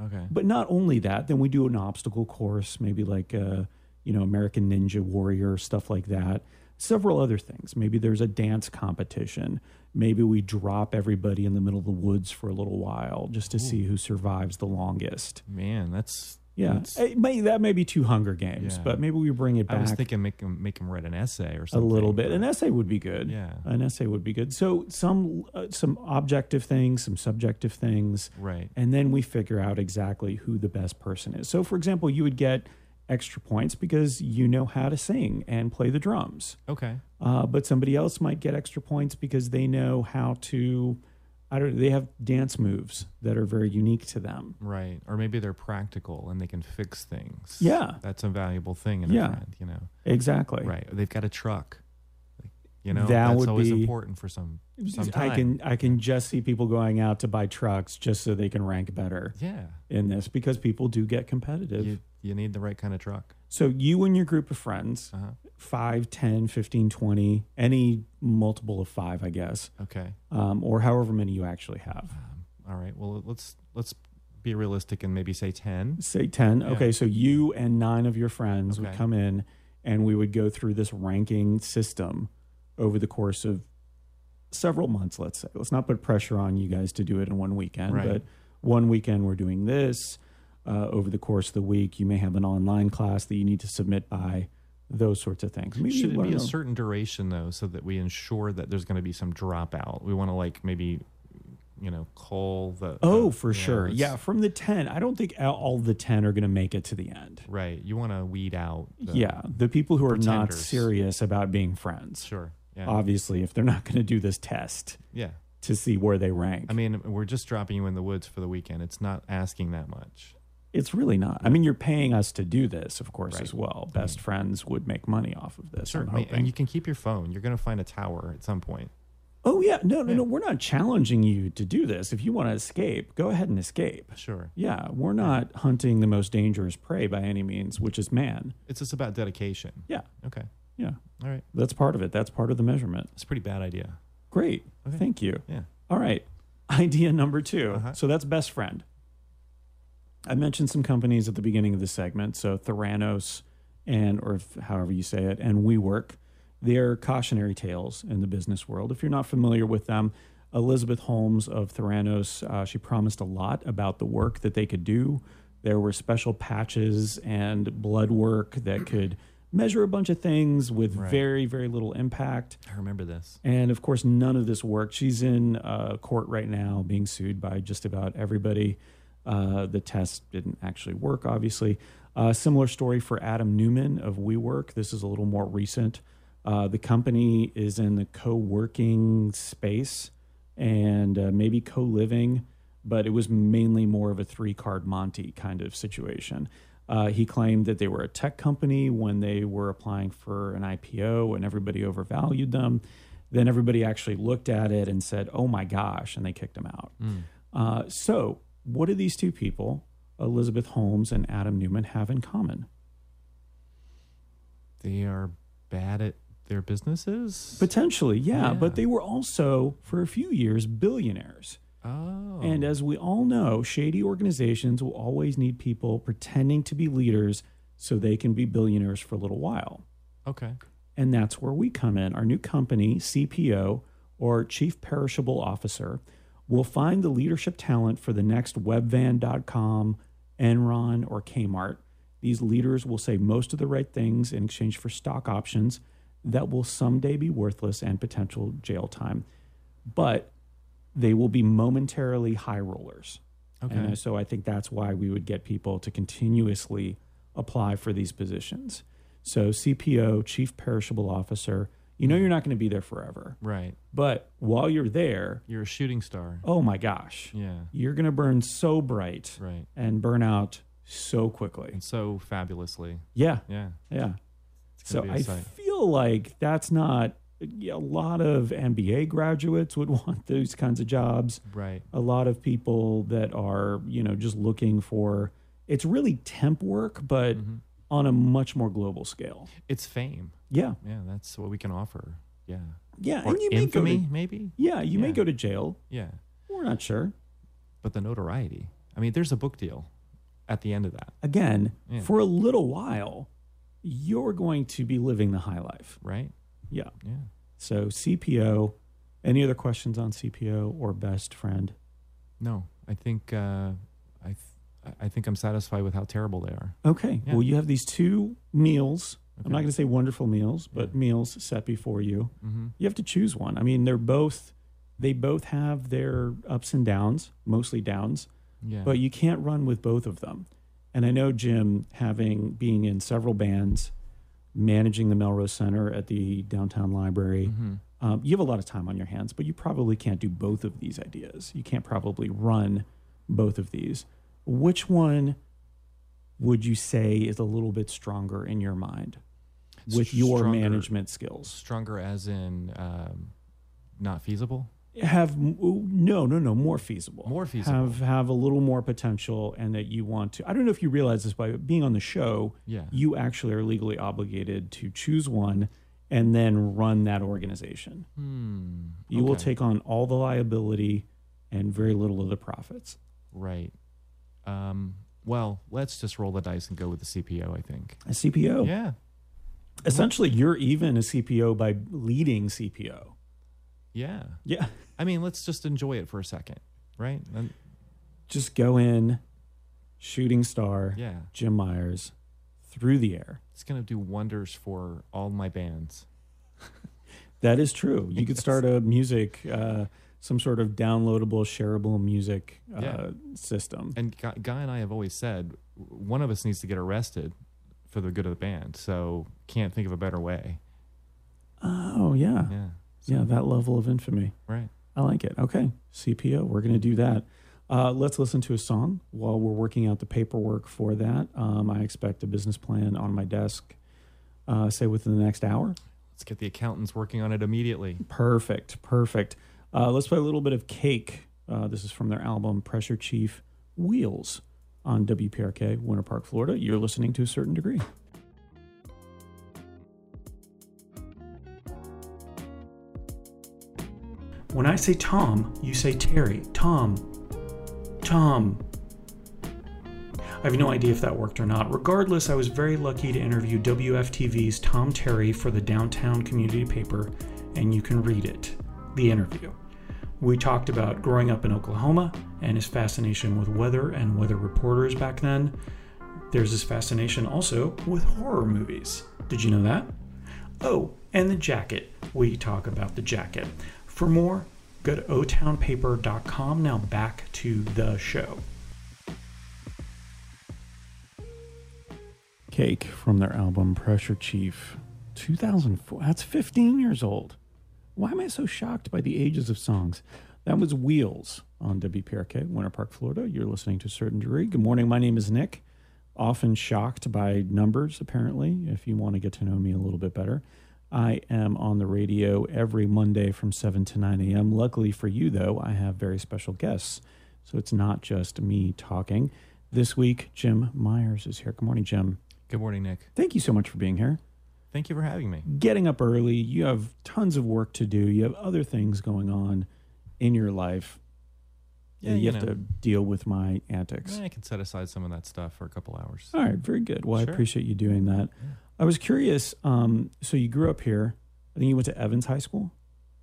Okay. But not only that, then we do an obstacle course, maybe like a, you know, American Ninja Warrior, stuff like that. Several other things. Maybe there's a dance competition. Maybe we drop everybody in the middle of the woods for a little while just to see who survives the longest. Man, that's Yeah, It may, that may be two Hunger Games, Yeah. but maybe we bring it back. I was thinking make him make him write an essay or something. a something. little bit. An essay would be good. Yeah. an essay would be good. So some uh, some objective things, some subjective things, Right. and then we figure out exactly who the best person is. So, for example, you would get extra points because you know how to sing and play the drums, Okay. uh, but somebody else might get extra points because they know how to. I don't. They have dance moves that are very unique to them. Right. Or maybe they're practical and they can fix things. Yeah. That's a valuable thing in Yeah. a friend, you know. Exactly. Right. They've got a truck. You know, That that's would always be- important for some some I can I can just see people going out to buy trucks just so they can rank better Yeah. in this because people do get competitive. You you need the right kind of truck. So you and your group of friends, Uh-huh. 5, 10, 15, 20, any multiple of 5, I guess, Okay. um, or however many you actually have. Um, all right. Well, let's let's be realistic and maybe say 10. Say 10. Yeah. Okay, so you and 9 of your friends would come in and we would go through this ranking system over the course of several months, let's say. Let's not put pressure on you guys to do it in one weekend, Right. but one weekend we're doing this. Uh, over the course of the week, you may have an online class that you need to submit by, those sorts of things. Maybe Should it be a certain duration though, so that we ensure that there's going to be some dropout? We want to like maybe, you know, call the. Oh, the- for you know, sure. Yeah, from the 10. I don't think all- all the 10 are going to make it to the end. Right. You want to weed out. The, yeah, the people who are not serious about being friends. Sure. Yeah. Obviously, if they're not going to do this test yeah. to see where they rank. I mean, we're just dropping you in the woods for the weekend. It's not asking that much. It's really not. I mean, you're paying us to do this, of course, Right. as well. Best friends would make money off of this. Sure. I'm hoping. and you can keep your phone. You're going to find a tower at some point. oh, yeah. No, no, Yeah. no. We're not challenging you to do this. If you want to escape, go ahead and escape. Sure. Yeah, we're not hunting the most dangerous prey by any means, which is man. It's just about dedication. Yeah, Okay. yeah. All right. That's part of it. That's part of the measurement. It's a pretty bad idea. Great. Okay. Thank you. Yeah. All right. <laughs> Idea number 2 Uh-huh. So that's best friend. I mentioned some companies at the beginning of the segment. So Theranos and, or if, however you say it, and WeWork. They're cautionary tales in the business world. If you're not familiar with them, Elizabeth Holmes of Theranos, uh, she promised a lot about the work that they could do. There were special patches and blood work that could measure a bunch of things with Right. very, very little impact. I remember this. And of course, none of this worked. She's in uh, court right now, being sued by just about everybody. Uh, the test didn't actually work, obviously. Uh, similar story for Adam Neumann of WeWork. This is a little more recent. Uh, the company is in the co working space and uh, maybe co living, but it was mainly more of a three card Monty kind of situation. Uh, he claimed that they were a tech company when they were applying for an IPO and everybody overvalued them. Then everybody actually looked at it and said, oh my gosh, and they kicked him out. Uh, so, what do these two people, Elizabeth Holmes and Adam Neumann, have in common? They are bad at their businesses. Potentially, yeah, Yeah. but they were also, for a few years, billionaires. oh, And as we all know, shady organizations will always need people pretending to be leaders so they can be billionaires for a little while. okay. And that's where we come in. Our new company, CPO, or Chief Perishable Officer, will find the leadership talent for the next webvan.com, Enron, or Kmart. These leaders will say most of the right things in exchange for stock options that will someday be worthless and potential jail time. But they will be momentarily high rollers. Okay. And so I think that's why we would get people to continuously apply for these positions. So CPO, Chief Perishable Officer, you know you're not going to be there forever. Right. But while you're there, You're a shooting star. oh my gosh, Yeah. you're going to burn so bright Right. and burn out so quickly. And so fabulously. Yeah, Yeah. yeah. So gonna be a I sight. feel like that's not a lot of MBA graduates would <laughs> want those kinds of jobs. Right. a lot of people that are you know just looking for it's really temp work but Mm-hmm. on a much more global scale It's fame. Yeah Yeah, that's what we can offer. Yeah. yeah Or and you may go to, maybe. yeah you may go to jail Yeah. we're not sure But the notoriety. I mean, there's a book deal at the end of that, again Yeah. for a little while you're going to be living the high life right? yeah Yeah. so cpo any other questions on cpo or best friend No, I think uh, I th- I think I'm satisfied with how terrible they are. okay Yeah. well you have these two meals i'm not going to say wonderful meals but Yeah. meals set before you Mm-hmm. you have to choose one. I mean, they're both they both have their ups and downs, mostly downs, Yeah. but you can't run with both of them. And I know Jim, having being in several bands, managing the Melrose Center at the downtown library, Mhm. um, you have a lot of time on your hands, but you probably can't do both of these ideas. You can't probably run both of these. Which one would you say is a little bit stronger in your mind with your Stronger. management skills? stronger as in um, not feasible. have no no no more feasible More feasible. have have a little more potential and that you want to i don't know if you realize this by being on the show Yeah. you actually are legally obligated to choose one and then run that organization Hmm. you will take on all the liability and very little of the profits right. Um, well, let's just roll the dice and go with the CPO. I think. a cpo Yeah. Essentially you're even a cpo by leading cpo Yeah. yeah I mean, let's just enjoy it for a second, right? And, just go in shooting star yeah. jim myers through the air It's gonna do wonders for all my bands. <laughs> That is true. You could start a music, uh, some sort of downloadable, shareable music uh, Yeah. system. And Guy, Guy and I have always said w- one of us needs to get arrested for the good of the band. So can't think of a better way. Oh yeah, Yeah. yeah, that level of infamy. Right. I like it. Okay, CPO. We're going to do that. Uh, let's listen to a song while we're working out the paperwork for that. Um, I expect a business plan on my desk, uh, say within the next hour. Let's get the accountants working on it immediately. Perfect, perfect. Uh, let's play a little bit of Cake. Uh, this is from their album Pressure Chief Wheels on WPRK, Winter Park, Florida. You're listening to a certain degree. When I say Tom, you say Terry. Tom. Tom. I have no idea if that worked or not. Regardless, I was very lucky to interview WFTV's Tom Terry for the Downtown Community Paper, and you can read it the interview. We talked about growing up in Oklahoma and his fascination with weather and weather reporters back then. There's his fascination also with horror movies. Did you know that? Oh, and the jacket. We talk about the jacket. For more, go to otownpaper.com. Now back to the show. Cake from their album Pressure Chief, 2004. That's 15 years old. Why am I so shocked by the ages of songs? That was Wheels on WPRK, Winter Park, Florida. You're listening to Certain Degree. Good morning. My name is Nick. Often shocked by numbers, apparently, if you want to get to know me a little bit better. I am on the radio every Monday from 7 to 9 a.m. Luckily for you, though, I have very special guests. So it's not just me talking. This week, Jim Myers is here. Good morning, Jim. Good morning, Nick. Thank you so much for being here. Thank you for having me. Getting up early, you have tons of work to do, you have other things going on in your life. Yeah, you, you have know. to deal with my antics. Yeah, I can set aside some of that stuff for a couple hours. All right, very good. Well, I appreciate you doing that. I was curious. Um, so you grew up here. I think you went to Evans High School.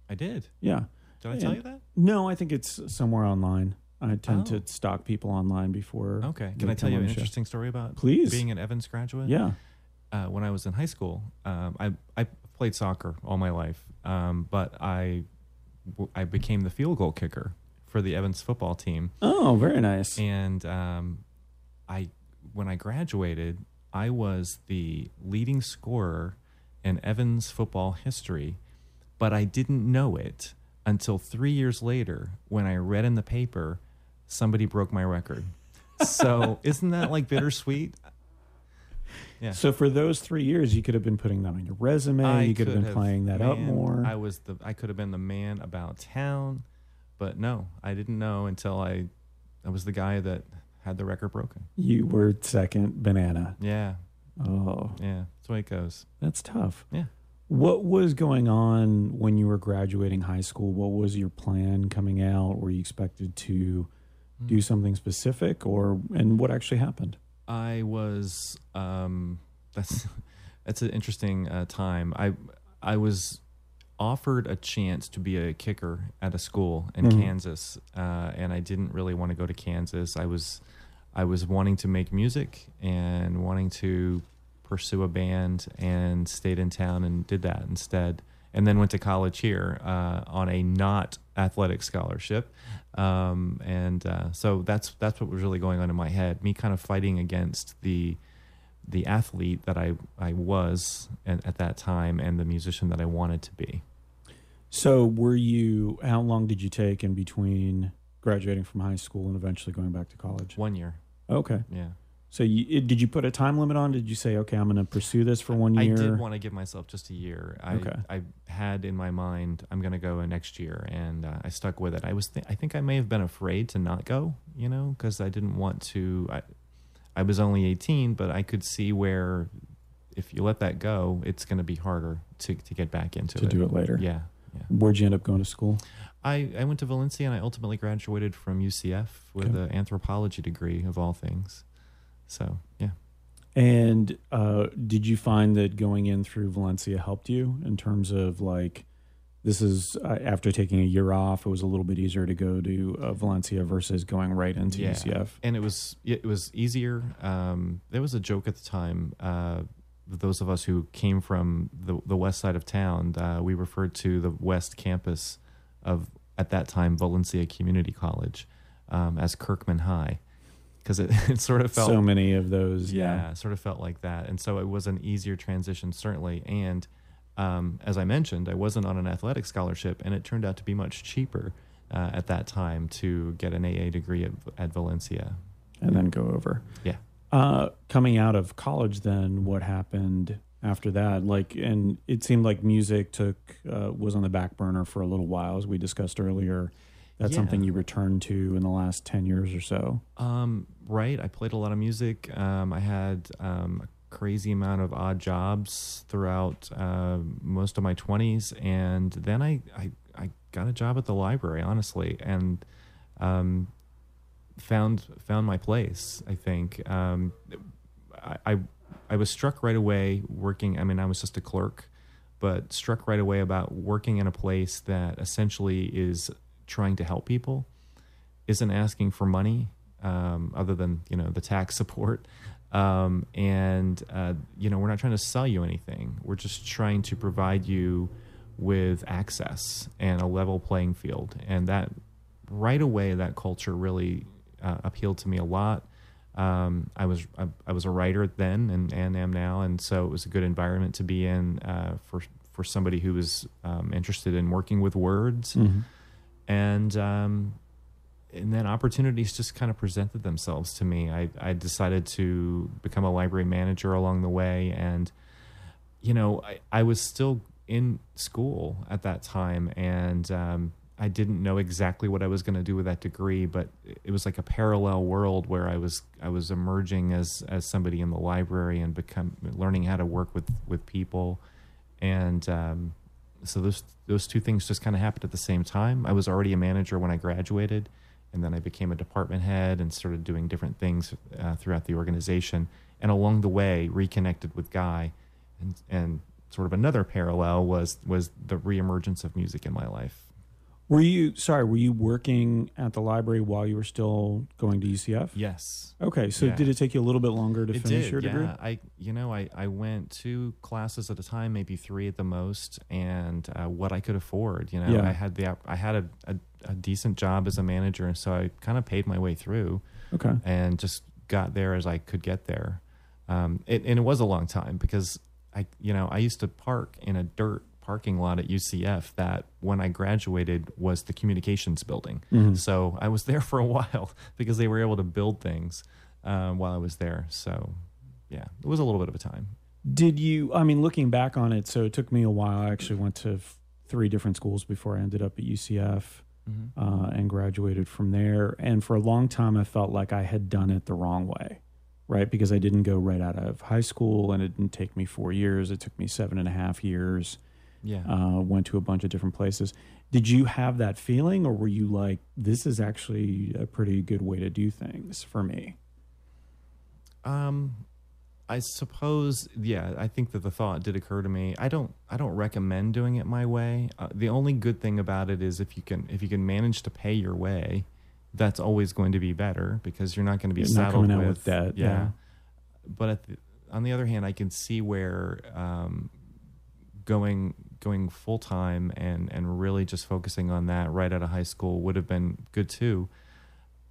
I did. Yeah. Did I Yeah. tell you that? No, I think it's somewhere online. I tend Oh. to stalk people online before. Okay. Can I tell you an show. interesting story about Please. being an Evans graduate? Yeah. uh, when I was in high school, um, I I played soccer all my life, um, but I I became the field goal kicker for the Evans football team, Oh, very nice. and um, I when I graduated, I was the leading scorer in Evans football history, but I didn't know it until three years later when I read in the paper somebody broke my record. <laughs> So isn't that like bittersweet? Yeah. So for those three years, you could have been putting that on your resume. I you could have been playing that up more. I was the I could have been the man about town, but no, I didn't know until I I was the guy that had the record broken. you were second banana. Yeah, Oh, yeah, that's the way it goes. that's tough. Yeah. What was going on when you were graduating high school? What was your plan coming out? Were you expected to Hmm. do something specific, or and what actually happened? I was um <laughs> that's that's an interesting uh, time. I I was offered a chance to be a kicker at a school in Mhm. Kansas, uh, and I didn't really want to go to Kansas. I was I was wanting to make music and wanting to pursue a band, and stayed in town and did that instead. And then went to college here uh, on a not athletic scholarship, um, and uh, so that's that's what was really going on in my head. Me kind of fighting against the the athlete that I I was at, at that time, and the musician that I wanted to be. So, were you? How long did you take in between graduating from high school and eventually going back to college? One year, Okay. yeah. So, you, did you put a time limit on? Did you say, okay, I'm going to pursue this for one year? I did want to give myself just a year. I Okay. I had in my mind I'm going to go next year, and uh, I stuck with it. I was th- I think I may have been afraid to not go, you know, because I didn't want to. I I was only 18, but I could see where if you let that go, it's going to be harder to to get back into to it. To do it later. Yeah, yeah. Where'd you end up going to school? I, I went to Valencia and I ultimately graduated from UCF with Okay. an anthropology degree of all things. So yeah, And uh, did you find that going in through Valencia helped you in terms of like, this is uh, after taking a year off, it was a little bit easier to go to uh, Valencia versus going right into Yeah. UCF. and it was it was easier. Um, there was a joke at the time. Uh, those of us who came from the the west side of town, uh, we referred to the west campus of at that time Valencia Community College um, as Kirkman High because it, <laughs> it sort of felt so many of those. yeah, Yeah. sort of felt like that. And so it was an easier transition, certainly. And um, as I mentioned, I wasn't on an athletic scholarship, and it turned out to be much cheaper uh, at that time to get an AA degree at, at Valencia. And then go over. Yeah. Uh, coming out of college, then what happened after that? Like, and it seemed like music took uh, was on the back burner for a little while, as we discussed earlier. That's Yeah. something you returned to in the last ten years or so. Um, right. I played a lot of music. Um, I had um, a crazy amount of odd jobs throughout uh, most of my 20s. And then I, I, I got a job at the library, honestly. And um, found found my place. I think um, I, I I was struck right away working. I mean, I was just a clerk, but struck right away about working in a place that essentially is trying to help people, isn't asking for money um, other than you know the tax <laughs> support. Um, and uh, you know we're not trying to sell you anything. We're just trying to provide you with access and a level playing field. And that right away, that culture really uh, appealed to me a lot. Um, I was I, I, was a writer then and, and am now, and so it was a good environment to be in uh, for for somebody who was um, interested in working with words, mm-hmm. And um, and then opportunities just kind of presented themselves to me. I I decided to become a library manager along the way, and you know I, I was still in school at that time, and um, I didn't know exactly what I was going to do with that degree, but it was like a parallel world where I was I was emerging as as somebody in the library and become learning how to work with with people, and um, so those those two things just kind of happened at the same time. I was already a manager when I graduated, and then I became a department head and started doing different things uh, throughout the organization. And along the way, reconnected with Guy, and and sort of another parallel was was the reemergence of music in my life were you sorry? Were you working at the library while you were still going to UCF? Yes. Okay, so yeah. did it take you a little bit longer to it finish did, your degree? Yeah, I you know I I went two classes at a time, maybe three at the most, and uh, what I could afford. You know, yeah. I had the I had a, a, a decent job as a manager, and so I kind of paid my way through. Okay. And just got there as I could get there. Um, it, and it was a long time because I you know I used to park in a dirt parking lot at UCF that when I graduated was the communications building. Mm-hmm. So I was there <laughs> for a while because they were able to build things uh, while I was there. So yeah, it was a little bit of a time. Did you, I mean, looking back on it, so it took me a while. I actually went to f- three different schools before I ended up at UCF. Mm-hmm. Uh, and graduated from there. And for a long time, I felt like I had done it the wrong way, right? Because I didn't go right out of high school and it didn't take me four years. It took me seven and a half years yeah. Uh, went to a bunch of different places. Did you have that feeling, or were you like, "This is actually a pretty good way to do things for me"? Um, I suppose, yeah. I think that the thought did occur to me. I don't, I don't recommend doing it my way. Uh, the only good thing about it is if you can, if you can manage to pay your way, that's always going to be better because you're not going to be you're saddled with, with, that. Yeah. yeah. But the, on the other hand, I can see where um, going going full time and and really just focusing on that right out of high school would have been good too.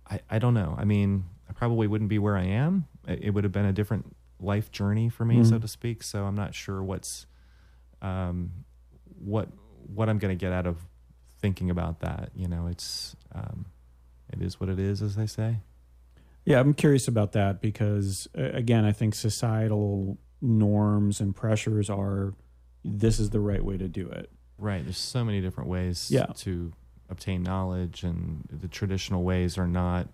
I I don't know. I mean, I probably wouldn't be where I am. It would have been a different life journey for me, mm-hmm. so to speak. So I'm not sure what's um what what I'm going to get out of thinking about that. You know, it's um, it is what it is, as they say. Yeah, I'm curious about that because again, I think societal norms and pressures are this is the right way to do it. Right. There's so many different ways yeah. to obtain knowledge, and the traditional ways are not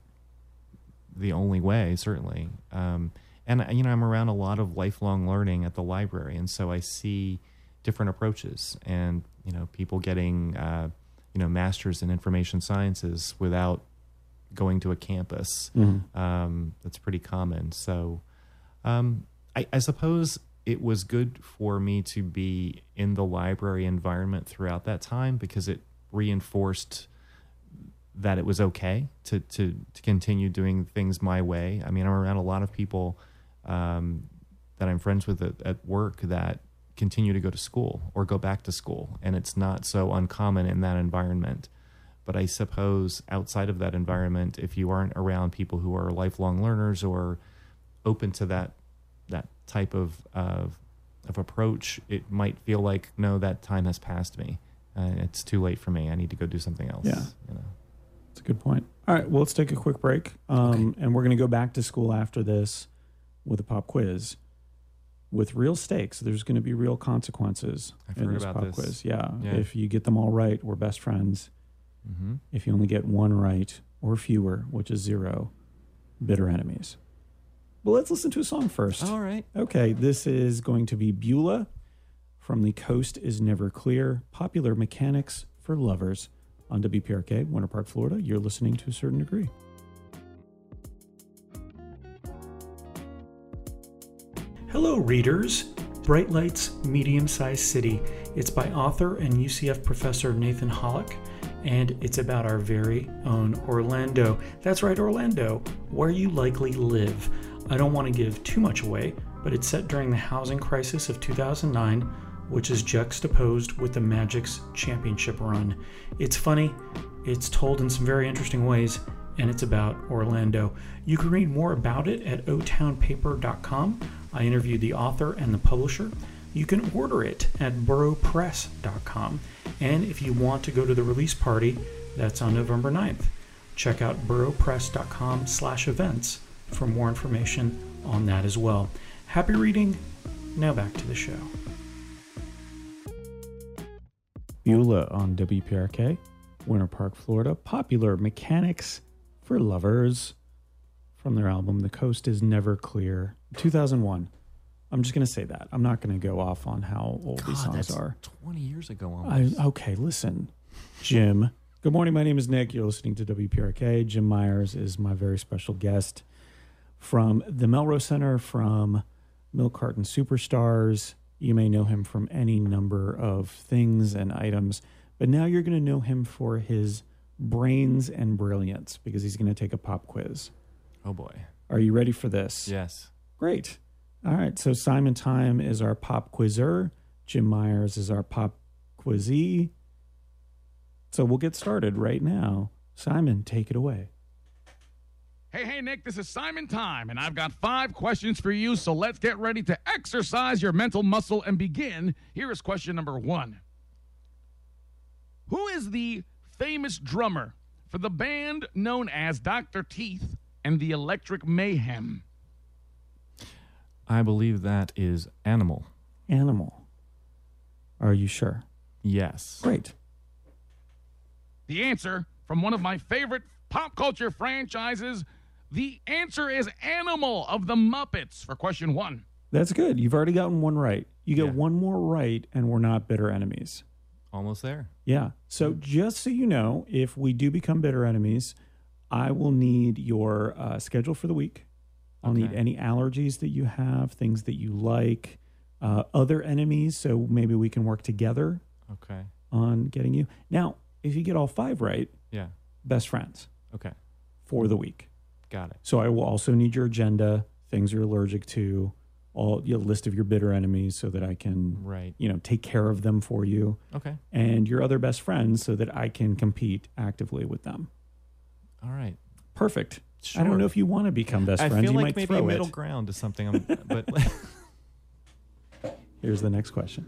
the only way, certainly. Um, and you know, I'm around a lot of lifelong learning at the library, and so I see different approaches, and you know, people getting uh, you know masters in information sciences without going to a campus. Mm-hmm. Um, that's pretty common. So, um, I, I suppose it was good for me to be in the library environment throughout that time because it reinforced that it was okay to to to continue doing things my way. I mean, I'm around a lot of people um, that I'm friends with at, at, work that continue to go to school or go back to school, and it's not so uncommon in that environment. But I suppose outside of that environment, if you aren't around people who are lifelong learners or open to that that type of of of approach, it might feel like no, that time has passed me. Uh, it's too late for me. I need to go do something else. Yeah, you know, that's a good point. All right, well, let's take a quick break, um, okay. and we're going to go back to school after this with a pop quiz with real stakes. There's going to be real consequences I've in this pop this. quiz. Yeah. yeah. if you get them all right, we're best friends. Mm-hmm. If you only get one right or fewer, which is zero, bitter enemies. Well, let's listen to a song first. All right. Okay, this is going to be Beulah from The Coast is Never Clear, Popular Mechanics for Lovers on WPRK, Winter Park, Florida. You're listening to a certain degree. Hello, readers. Bright Lights, Medium Sized City. It's by author and UCF professor Nathan Holic, and it's about our very own Orlando. That's right, Orlando, where you likely live. I don't want to give too much away, but it's set during the housing crisis of 2009, which is juxtaposed with the Magic's championship run. It's funny, it's told in some very interesting ways, and it's about Orlando. You can read more about it at otownpaper.com. I interviewed the author and the publisher. You can order it at burrowpress.com. And if you want to go to the release party, that's on November 9th. Check out burrowpress.com slash events for more information on that as well. Happy reading. Now back to the show. Beulah on WPRK, Winter Park, Florida. Popular Mechanics for Lovers from their album The Coast is Never Clear, 2001. I'm just going to say that. I'm not going to go off on how old God, these songs that's are. 20 years ago I, okay, listen, Jim. Good morning. My name is Nick. You're listening to WPRK. Jim Myers is my very special guest from the Melrose Center, from Milk Carton Superstars. You may know him from any number of things and items, but now you're going to know him for his brains and brilliance because he's going to take a pop quiz. oh boy. Are you ready for this? Yes. Great. All right. So Simon Time is our pop quizzer. Jim Myers is our pop quizzee. So we'll get started right now. Simon, take it away. Hey, hey, Nick, this is Simon Time, and I've got five questions for you, so let's get ready to exercise your mental muscle and begin. Here is question number one Who is the famous drummer for the band known as Dr. Teeth and the Electric Mayhem? I believe that is animal. Animal. Are you sure? Yes. Great. The answer from one of my favorite pop culture franchises. The answer is Animal of the Muppets for question one. That's good. You've already gotten one right. You get Yeah. one more right, and we're not bitter enemies. Almost there. Yeah. So just so you know, if we do become bitter enemies, I will need your uh, schedule for the week. I'll need Okay. any allergies that you have, things that you like, uh, other enemies. So maybe we can work together Okay. on getting you. Now, if you get all five right, Yeah. best friends Okay. for the week. Got it. So I will also need your agenda, things you're allergic to, all your list of your bitter enemies, so that I can, Right. you know, take care of them for you, Okay. and your other best friends, so that I can compete actively with them. All right. Perfect. Sure. I don't know if you want to become best I friends. feel you like might maybe throw a middle it. ground is something I'm <laughs> but <laughs> Here's the next question.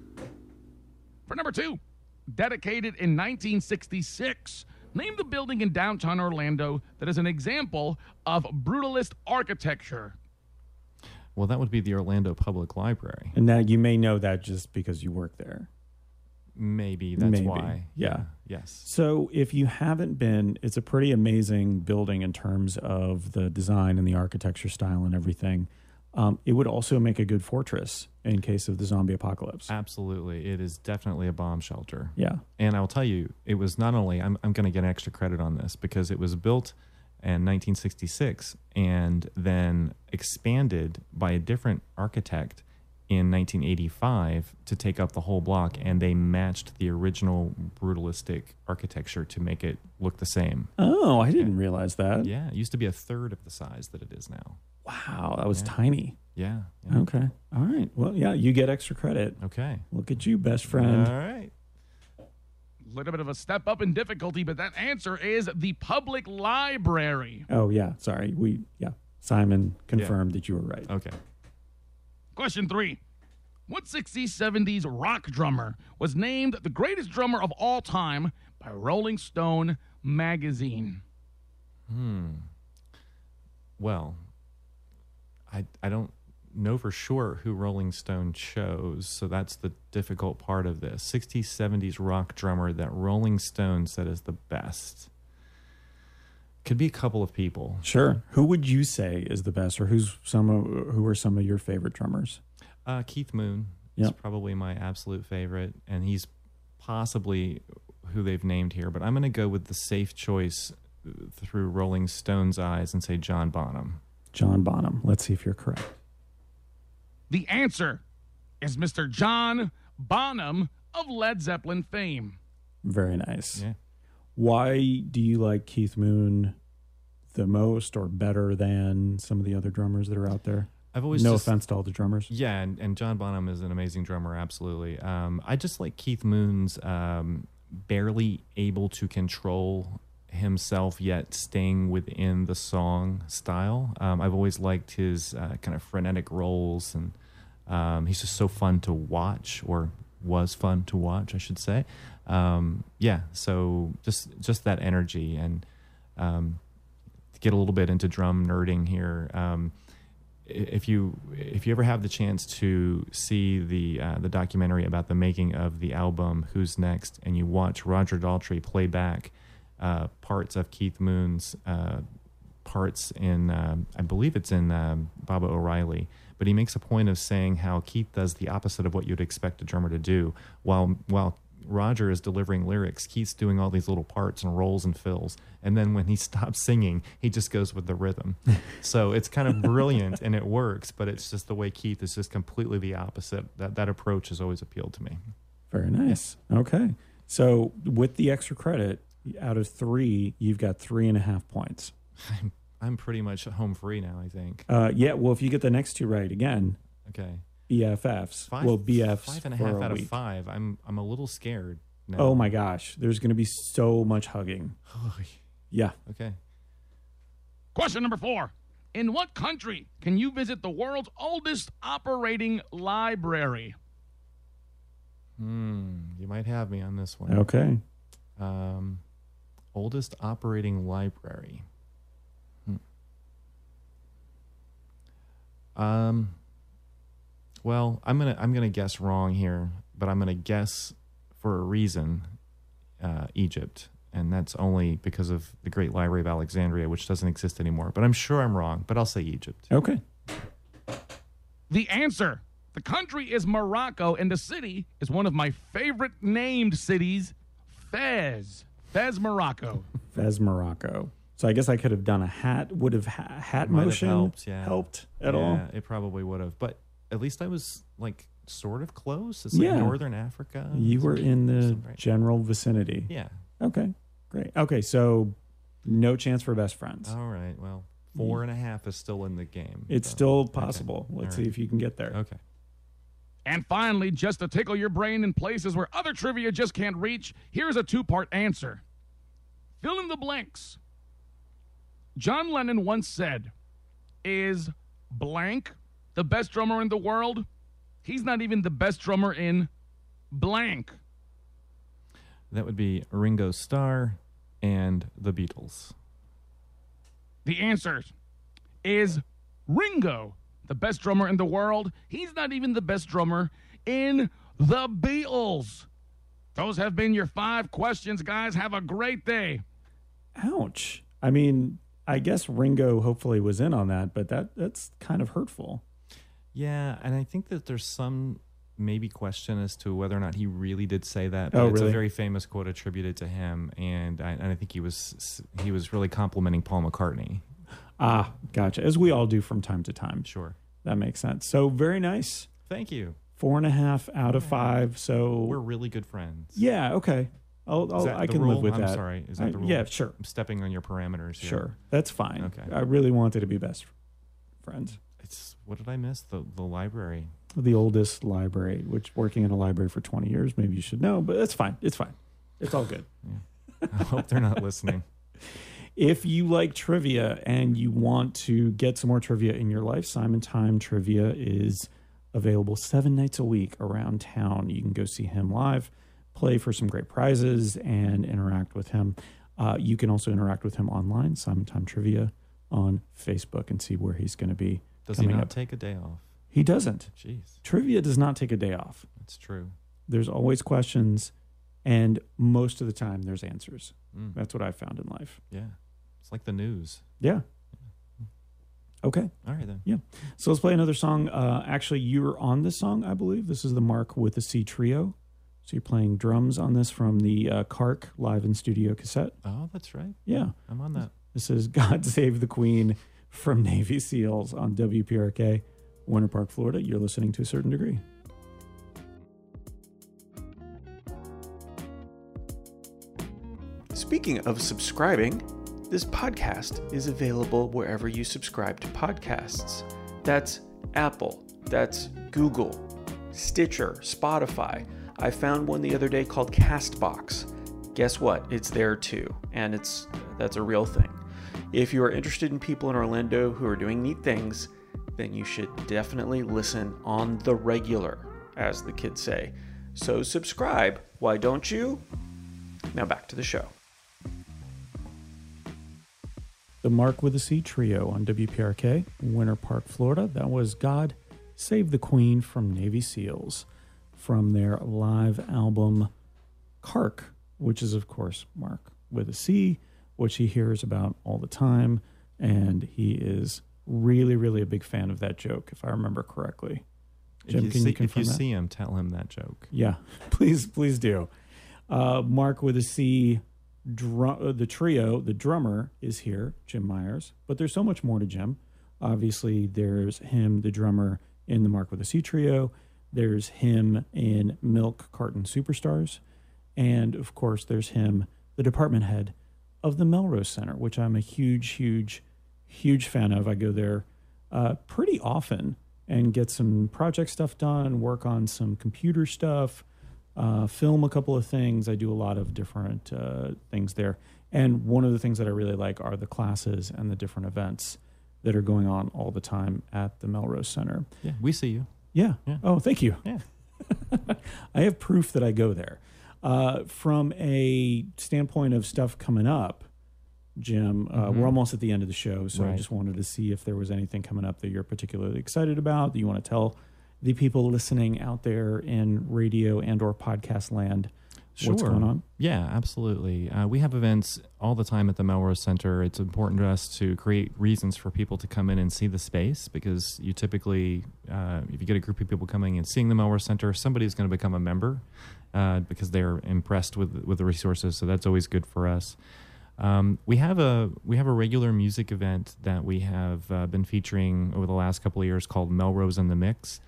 For number two, dedicated in 1966, name the building in downtown Orlando that is an example of brutalist architecture. well that would be the Orlando Public Library. And now you may know that just because you work there. Maybe that's Maybe. why. Yeah. Yes. So if you haven't been, it's a pretty amazing building in terms of the design and the architecture style and everything. Um, it would also make a good fortress in case of the zombie apocalypse. Absolutely. It is definitely a bomb shelter. Yeah. And I'll tell you, it was not only, I'm, I'm going to get extra credit on this because it was built in 1966 and then expanded by a different architect in 1985 to take up the whole block. And they matched the original brutalistic architecture to make it look the same. Oh, I didn't realize that. Yeah. It used to be a third of the size that it is now. Wow, that was Yeah. tiny. Yeah. yeah. Okay. All right. Well, yeah, you get extra credit. Okay. Look at you, best friend. All right. A Little bit of a step up in difficulty, but that answer is the public library. Oh, yeah. Sorry. We, yeah. Simon confirmed that you were right. Okay. Question three. What 60s, 70s rock drummer was named the greatest drummer of all time by Rolling Stone magazine? Hmm. Well, I I don't know for sure who Rolling Stone chose, so that's the difficult part of this. 60s, 70s rock drummer that Rolling Stone said is the best. Could be a couple of people. Sure. Who would you say is the best, or who's some of, who are some of your favorite drummers? Uh, Keith Moon is probably my absolute favorite, and he's possibly who they've named here. But I'm going to go with the safe choice uh, through Rolling Stone's eyes and say John Bonham. John Bonham. Let's see if you're correct. The answer is Mr. John Bonham of Led Zeppelin fame. Very nice. Yeah. Why do you like Keith Moon the most or better than some of the other drummers that are out there? I've always no just, offense to all the drummers. Yeah, and, and John Bonham is an amazing drummer, absolutely. Um, I just like Keith Moon's um, barely able to control himself yet staying within the song style. Um, I've always liked his uh, kind of frenetic rolls, and um, he's just so fun to watch, or was fun to watch, I should say. Um, yeah, so just just that energy, and um, get a little bit into drum nerding here. Um, if you if you ever have the chance to see the uh, the documentary about the making of the album Who's Next, and you watch Roger Daltrey play back uh, parts of Keith Moon's uh, parts in um, I believe it's in um, Baba O'Riley, but he makes a point of saying how Keith does the opposite of what you'd expect a drummer to do, while while Roger is delivering lyrics, Keith's doing all these little parts and rolls and fills. And then when he <laughs> stops singing, he just goes with the rhythm. <laughs> so it's kind of brilliant and it works, but it's just the way Keith is just completely the opposite. That that approach has always appealed to me. Very nice. Okay. So with the extra credit, out of three, you've got three and a half points. <laughs> I'm I'm pretty much home free now, I think. Uh, yeah. Well, if you get the next two right again, Okay. BFFs. Five, well, BFs five and a for half a out week. of five. I'm I'm a little scared. Now. Oh my gosh, there's going to be so much hugging. Yeah. Okay. Question number four. In what country can you visit the world's oldest operating library? Hmm. You might have me on this one. Okay. Um, oldest operating library. Um. Well, I'm gonna I'm gonna guess wrong here, but I'm gonna guess for a reason, uh, Egypt, and that's only because of the Great Library of Alexandria, which doesn't exist anymore. But I'm sure I'm wrong. But I'll say Egypt. Okay. The answer. The country is Morocco, and the city is one of my favorite named cities, Fez. Fez, Morocco. Fez Morocco. So I guess I could have done a hat. Would have ha- hat Might have motion helped, yeah. helped at yeah, all? It probably would have, but at least I was like sort of close. It's like Yeah. northern Africa. You were in the right. general vicinity. Yeah. Okay. Great. Okay. So no chance for best friends. All right. Well, four and a half is still in the game. it's so- still okay. possible. Let's All see if you can get there. Okay. And finally, just to tickle your brain in places where other trivia just can't reach, here's a two part answer. Fill in the blanks. John Lennon once said, Is blank the best drummer in the world? He's not even the best drummer in blank. That would be Ringo Starr and the Beatles. The answer is Ringo, the best drummer in the world. He's not even the best drummer in the Beatles. Those have been your five questions, guys. Have a great day. Ouch. I mean, I guess Ringo hopefully was in on that, but that that's kind of hurtful. Yeah, and I think that there's some maybe question as to whether or not he really did say that. But Oh, it's really? a very famous quote attributed to him, and I, and I think he was he was really complimenting Paul McCartney. Ah, gotcha. As we all do from time to time. Sure. That makes sense. So very nice. Thank you. Four and a half out of five. So We're really good friends. yeah, okay. I'll, I'll I can rule? live with I'm that. sorry. Is that I- the rule? Yeah, sure. I'm stepping on your parameters. Here. Sure. That's fine. Okay. I really wanted to be best friends. It's what did I miss? The the library. The oldest library, which working in a library for 20 years, maybe you should know, but it's fine. It's fine. It's all good. <laughs> I hope they're not listening. <laughs> If you like trivia and you want to get some more trivia in your life, Simon Time Trivia is available seven nights a week around town. You can go see him live, play for some great prizes, and interact with him. Uh, you can also interact with him online, Simon Time Trivia on Facebook, and see where he's going to be. Does he not up. take a day off? He doesn't. Jeez, Trivia does not take a day off. that's true. There's always questions, and most of the time, there's answers. Mm, That's what I've found in life. yeah, it's like the news. Yeah. Okay. All right then. Yeah. So let's play another song. Uh, actually, you were on this song, I believe. This is the Mark with the C Trio. So you're playing drums on this from the uh, Kark live in studio cassette. Oh, that's right. Yeah. I'm on that. This is <laughs> God Save the Queen from Navy SEALs on WPRK Winter Park, Florida. You're listening to a certain degree. Speaking of subscribing, this podcast is available wherever you subscribe to podcasts. That's Apple, that's Google, Stitcher, Spotify. I found one the other day called Castbox. Guess what? It's there too, and it's that's a real thing. If you are interested in people in Orlando who are doing neat things, then you should definitely listen on the regular, as the kids say. So subscribe, why don't you? Now back to the show. The Mark with a C trio on WPRK, Winter Park, Florida. That was God Save the Queen from Navy SEALs from their live album Kark, which is, of course, Mark with a C, which he hears about all the time. And he is really, really a big fan of that joke, if I remember correctly. Jim, if you, see, you if you see him, tell him that joke. Yeah, <laughs> please, please do. Uh, Mark with a C, drum, uh, the trio, the drummer is here, Jim Myers. But there's so much more to Jim. Obviously, there's him, the drummer, in the Mark with a C trio. There's him in Milk Carton Superstars. And of course, there's him, the department head of the Melrose Center, which I'm a huge, huge, huge fan of. I go there uh, pretty often and get some project stuff done, work on some computer stuff, uh, film a couple of things. I do a lot of different uh, things there. And one of the things that I really like are the classes and the different events that are going on all the time at the Melrose Center. Yeah, we see you. Yeah. Yeah. Oh, thank you. Yeah. <laughs> I have proof that I go there. Uh, from a standpoint of stuff coming up, Jim, uh, Mhm. we're almost at the end of the show, so I just wanted to see if there was anything coming up that you're particularly excited about that you want to tell the people listening out there in radio and or podcast land what's Sure. going on. Yeah, absolutely. Uh, we have events all the time at the Melrose Center. It's important to us to create reasons for people to come in and see the space because you typically, uh, if you get a group of people coming and seeing the Melrose Center, somebody's going to become a member uh, because they're impressed with with the resources. So that's always good for us. Um, we have a we have a regular music event that we have uh, been featuring over the last couple of years called Melrose in the Mix.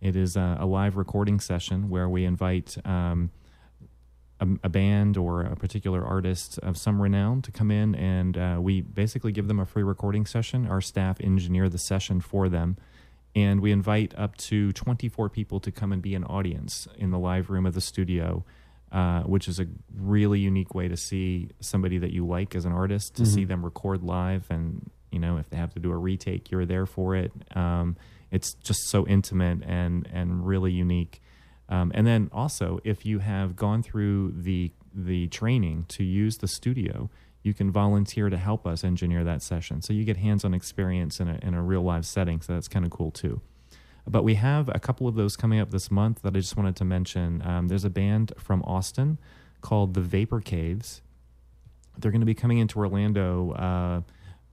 It is a, a live recording session where we invite um, a, a band or a particular artist of some renown to come in, and uh, we basically give them a free recording session. Our staff engineer the session for them, and we invite up to 24 people to come and be an audience in the live room of the studio. Uh, which is a really unique way to see somebody that you like as an artist to see them record live and you know if they have to do a retake you're there for it um, it's just so intimate and and really unique um, and then also if you have gone through the the training to use the studio you can volunteer to help us engineer that session so you get hands-on experience in a, in a real live setting so that's kind of cool too but we have a couple of those coming up this month that I just wanted to mention. Um, there's a band from Austin called the Vapor Caves. They're going to be coming into Orlando uh,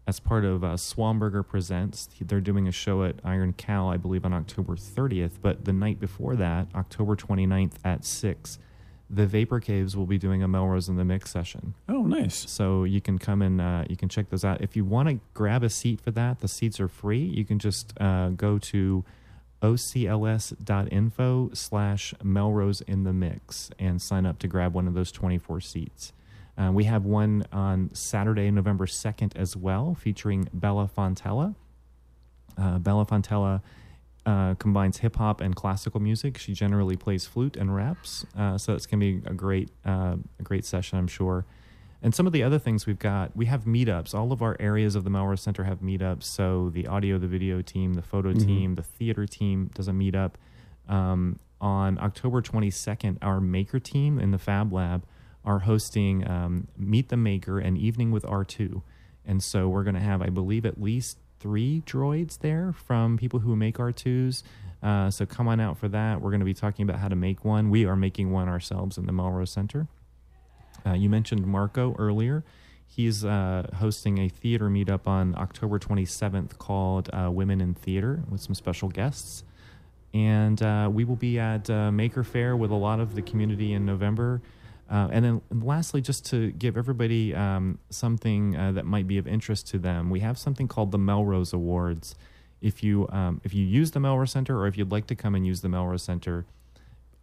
as part of uh, Swamberger Presents. They're doing a show at Iron Cow, I believe, on October 30th. But the night before that, October 29th at 6, the Vapor Caves will be doing a Melrose in the Mix session. Oh, nice. So you can come and uh, you can check those out. If you want to grab a seat for that, the seats are free. You can just uh, go to ocls.info slash Melrose in the Mix and sign up to grab one of those 24 seats. Uh, we have one on Saturday, November 2nd as well, featuring Bella Fontella. Uh, Bella Fontella uh, combines hip hop and classical music. She generally plays flute and raps, uh, so it's going to be a great, uh, a great session, I'm sure. And some of the other things we've got, we have meetups. All of our areas of the Melrose Center have meetups. So the audio, the video team, the photo team, the theater team does a meetup. Um, on October 22nd, our maker team in the Fab Lab are hosting um, Meet the Maker, an evening with R2. And so we're going to have, I believe, at least three droids there from people who make R2s. Uh, so come on out for that. We're going to be talking about how to make one. We are making one ourselves in the Melrose Center. Uh, you mentioned Marco earlier. He's uh, hosting a theater meetup on October 27th called uh, Women in Theater with some special guests. And uh, we will be at uh, Maker Faire with a lot of the community in November. Uh, and then lastly, just to give everybody um, something uh, that might be of interest to them, we have something called the Melrose Awards. if you um, if you use the Melrose Center or if you'd like to come and use the Melrose Center,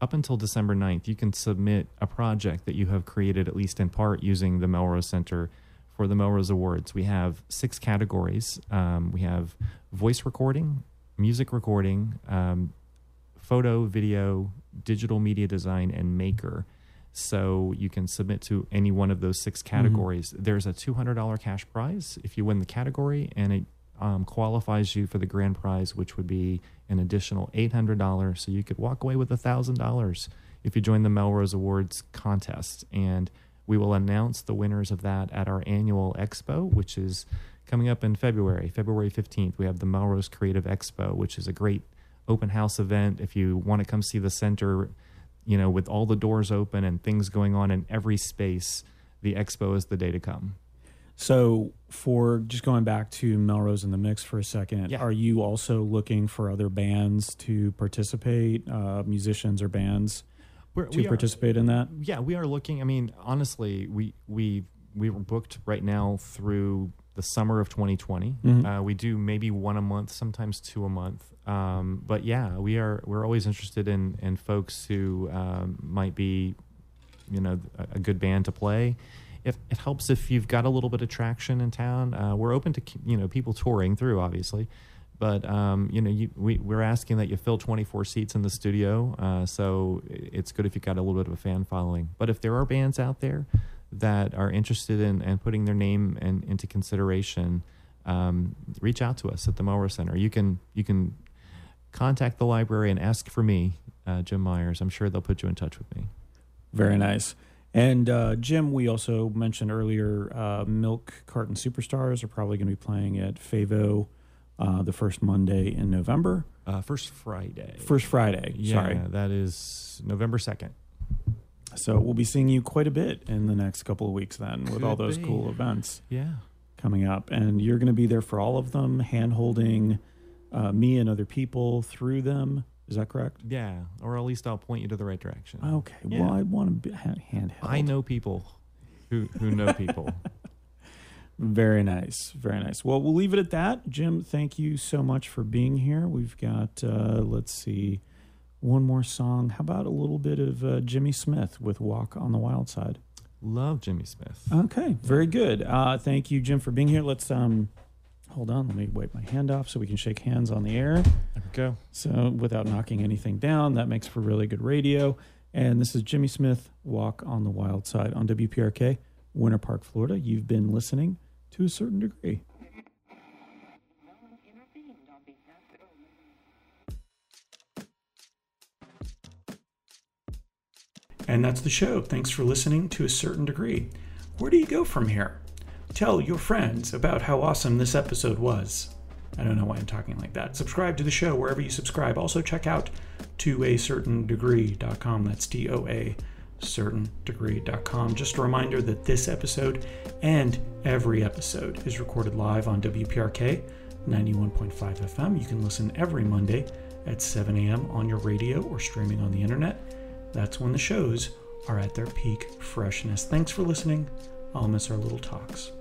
up until December 9th, you can submit a project that you have created at least in part using the Melrose Center for the Melrose Awards. We have six categories. Um, we have voice recording, music recording, um, photo, video, digital media design, and maker. So you can submit to any one of those six categories. Mm-hmm. There's a $200 cash prize if you win the category, and it um, qualifies you for the grand prize, which would be an additional $800. So you could walk away with $1,000 if you join the Melrose Awards contest. And we will announce the winners of that at our annual expo, which is coming up in February, February 15th. We have the Melrose Creative Expo, which is a great open house event. If you want to come see the center, you know, with all the doors open and things going on in every space, the expo is the day to come. So, for just going back to Melrose in the mix for a second, yeah. are you also looking for other bands to participate, uh, musicians or bands We're, to we participate are, in that? Yeah, we are looking. I mean, honestly, we we we were booked right now through the summer of 2020. Mm-hmm. Uh, we do maybe one a month, sometimes two a month. Um, but yeah, we are we're always interested in in folks who um, might be, you know, a, a, good band to play. If it helps if you've got a little bit of traction in town, uh, we're open to you know people touring through, obviously. But um, you know, you, we, we're asking that you fill 24 seats in the studio, uh, so it's good if you've got a little bit of a fan following. But if there are bands out there that are interested in and putting their name in, into consideration, um, reach out to us at the Melrose Center. You can you can contact the library and ask for me, uh, Jim Myers. I'm sure they'll put you in touch with me. Very nice. And uh, Jim, we also mentioned earlier, uh, Milk Carton Superstars are probably going to be playing at Favo uh, the first Monday in November. Uh, first Friday. First Friday. Yeah, sorry. that is November second. So we'll be seeing you quite a bit in the next couple of weeks then with all those be. cool events. Yeah. Coming up. And you're going to be there for all of them, hand holding uh, me and other people through them. Is that correct? Yeah. Or at least I'll point you to the right direction. Okay. Well, I want to be handheld. I know people who, who know people. <laughs> <laughs> Very nice. Very nice. Well, we'll leave it at that. Jim, thank you so much for being here. We've got, uh, let's see one more song. How about a little bit of uh, Jimmy Smith with Walk on the Wild Side? Love Jimmy Smith. Okay, very good. Uh, thank you, Jim, for being here. Let's um, hold on. Let me wipe my hand off so we can shake hands on the air. There we go. So without knocking anything down, that makes for really good radio. And this is Jimmy Smith, Walk on the Wild Side on WPRK, Winter Park, Florida. You've been listening to a certain degree. And that's the show. Thanks for listening to a certain degree. Where do you go from here? Tell your friends about how awesome this episode was. I don't know why I'm talking like that. Subscribe to the show wherever you subscribe. Also, check out to a certain degree.com. That's D O A certain degree.com. Just a reminder that this episode and every episode is recorded live on WPRK 91.5 FM. You can listen every Monday at 7 a.m. on your radio or streaming on the internet. That's when the shows are at their peak freshness. Thanks for listening. I'll miss our little talks.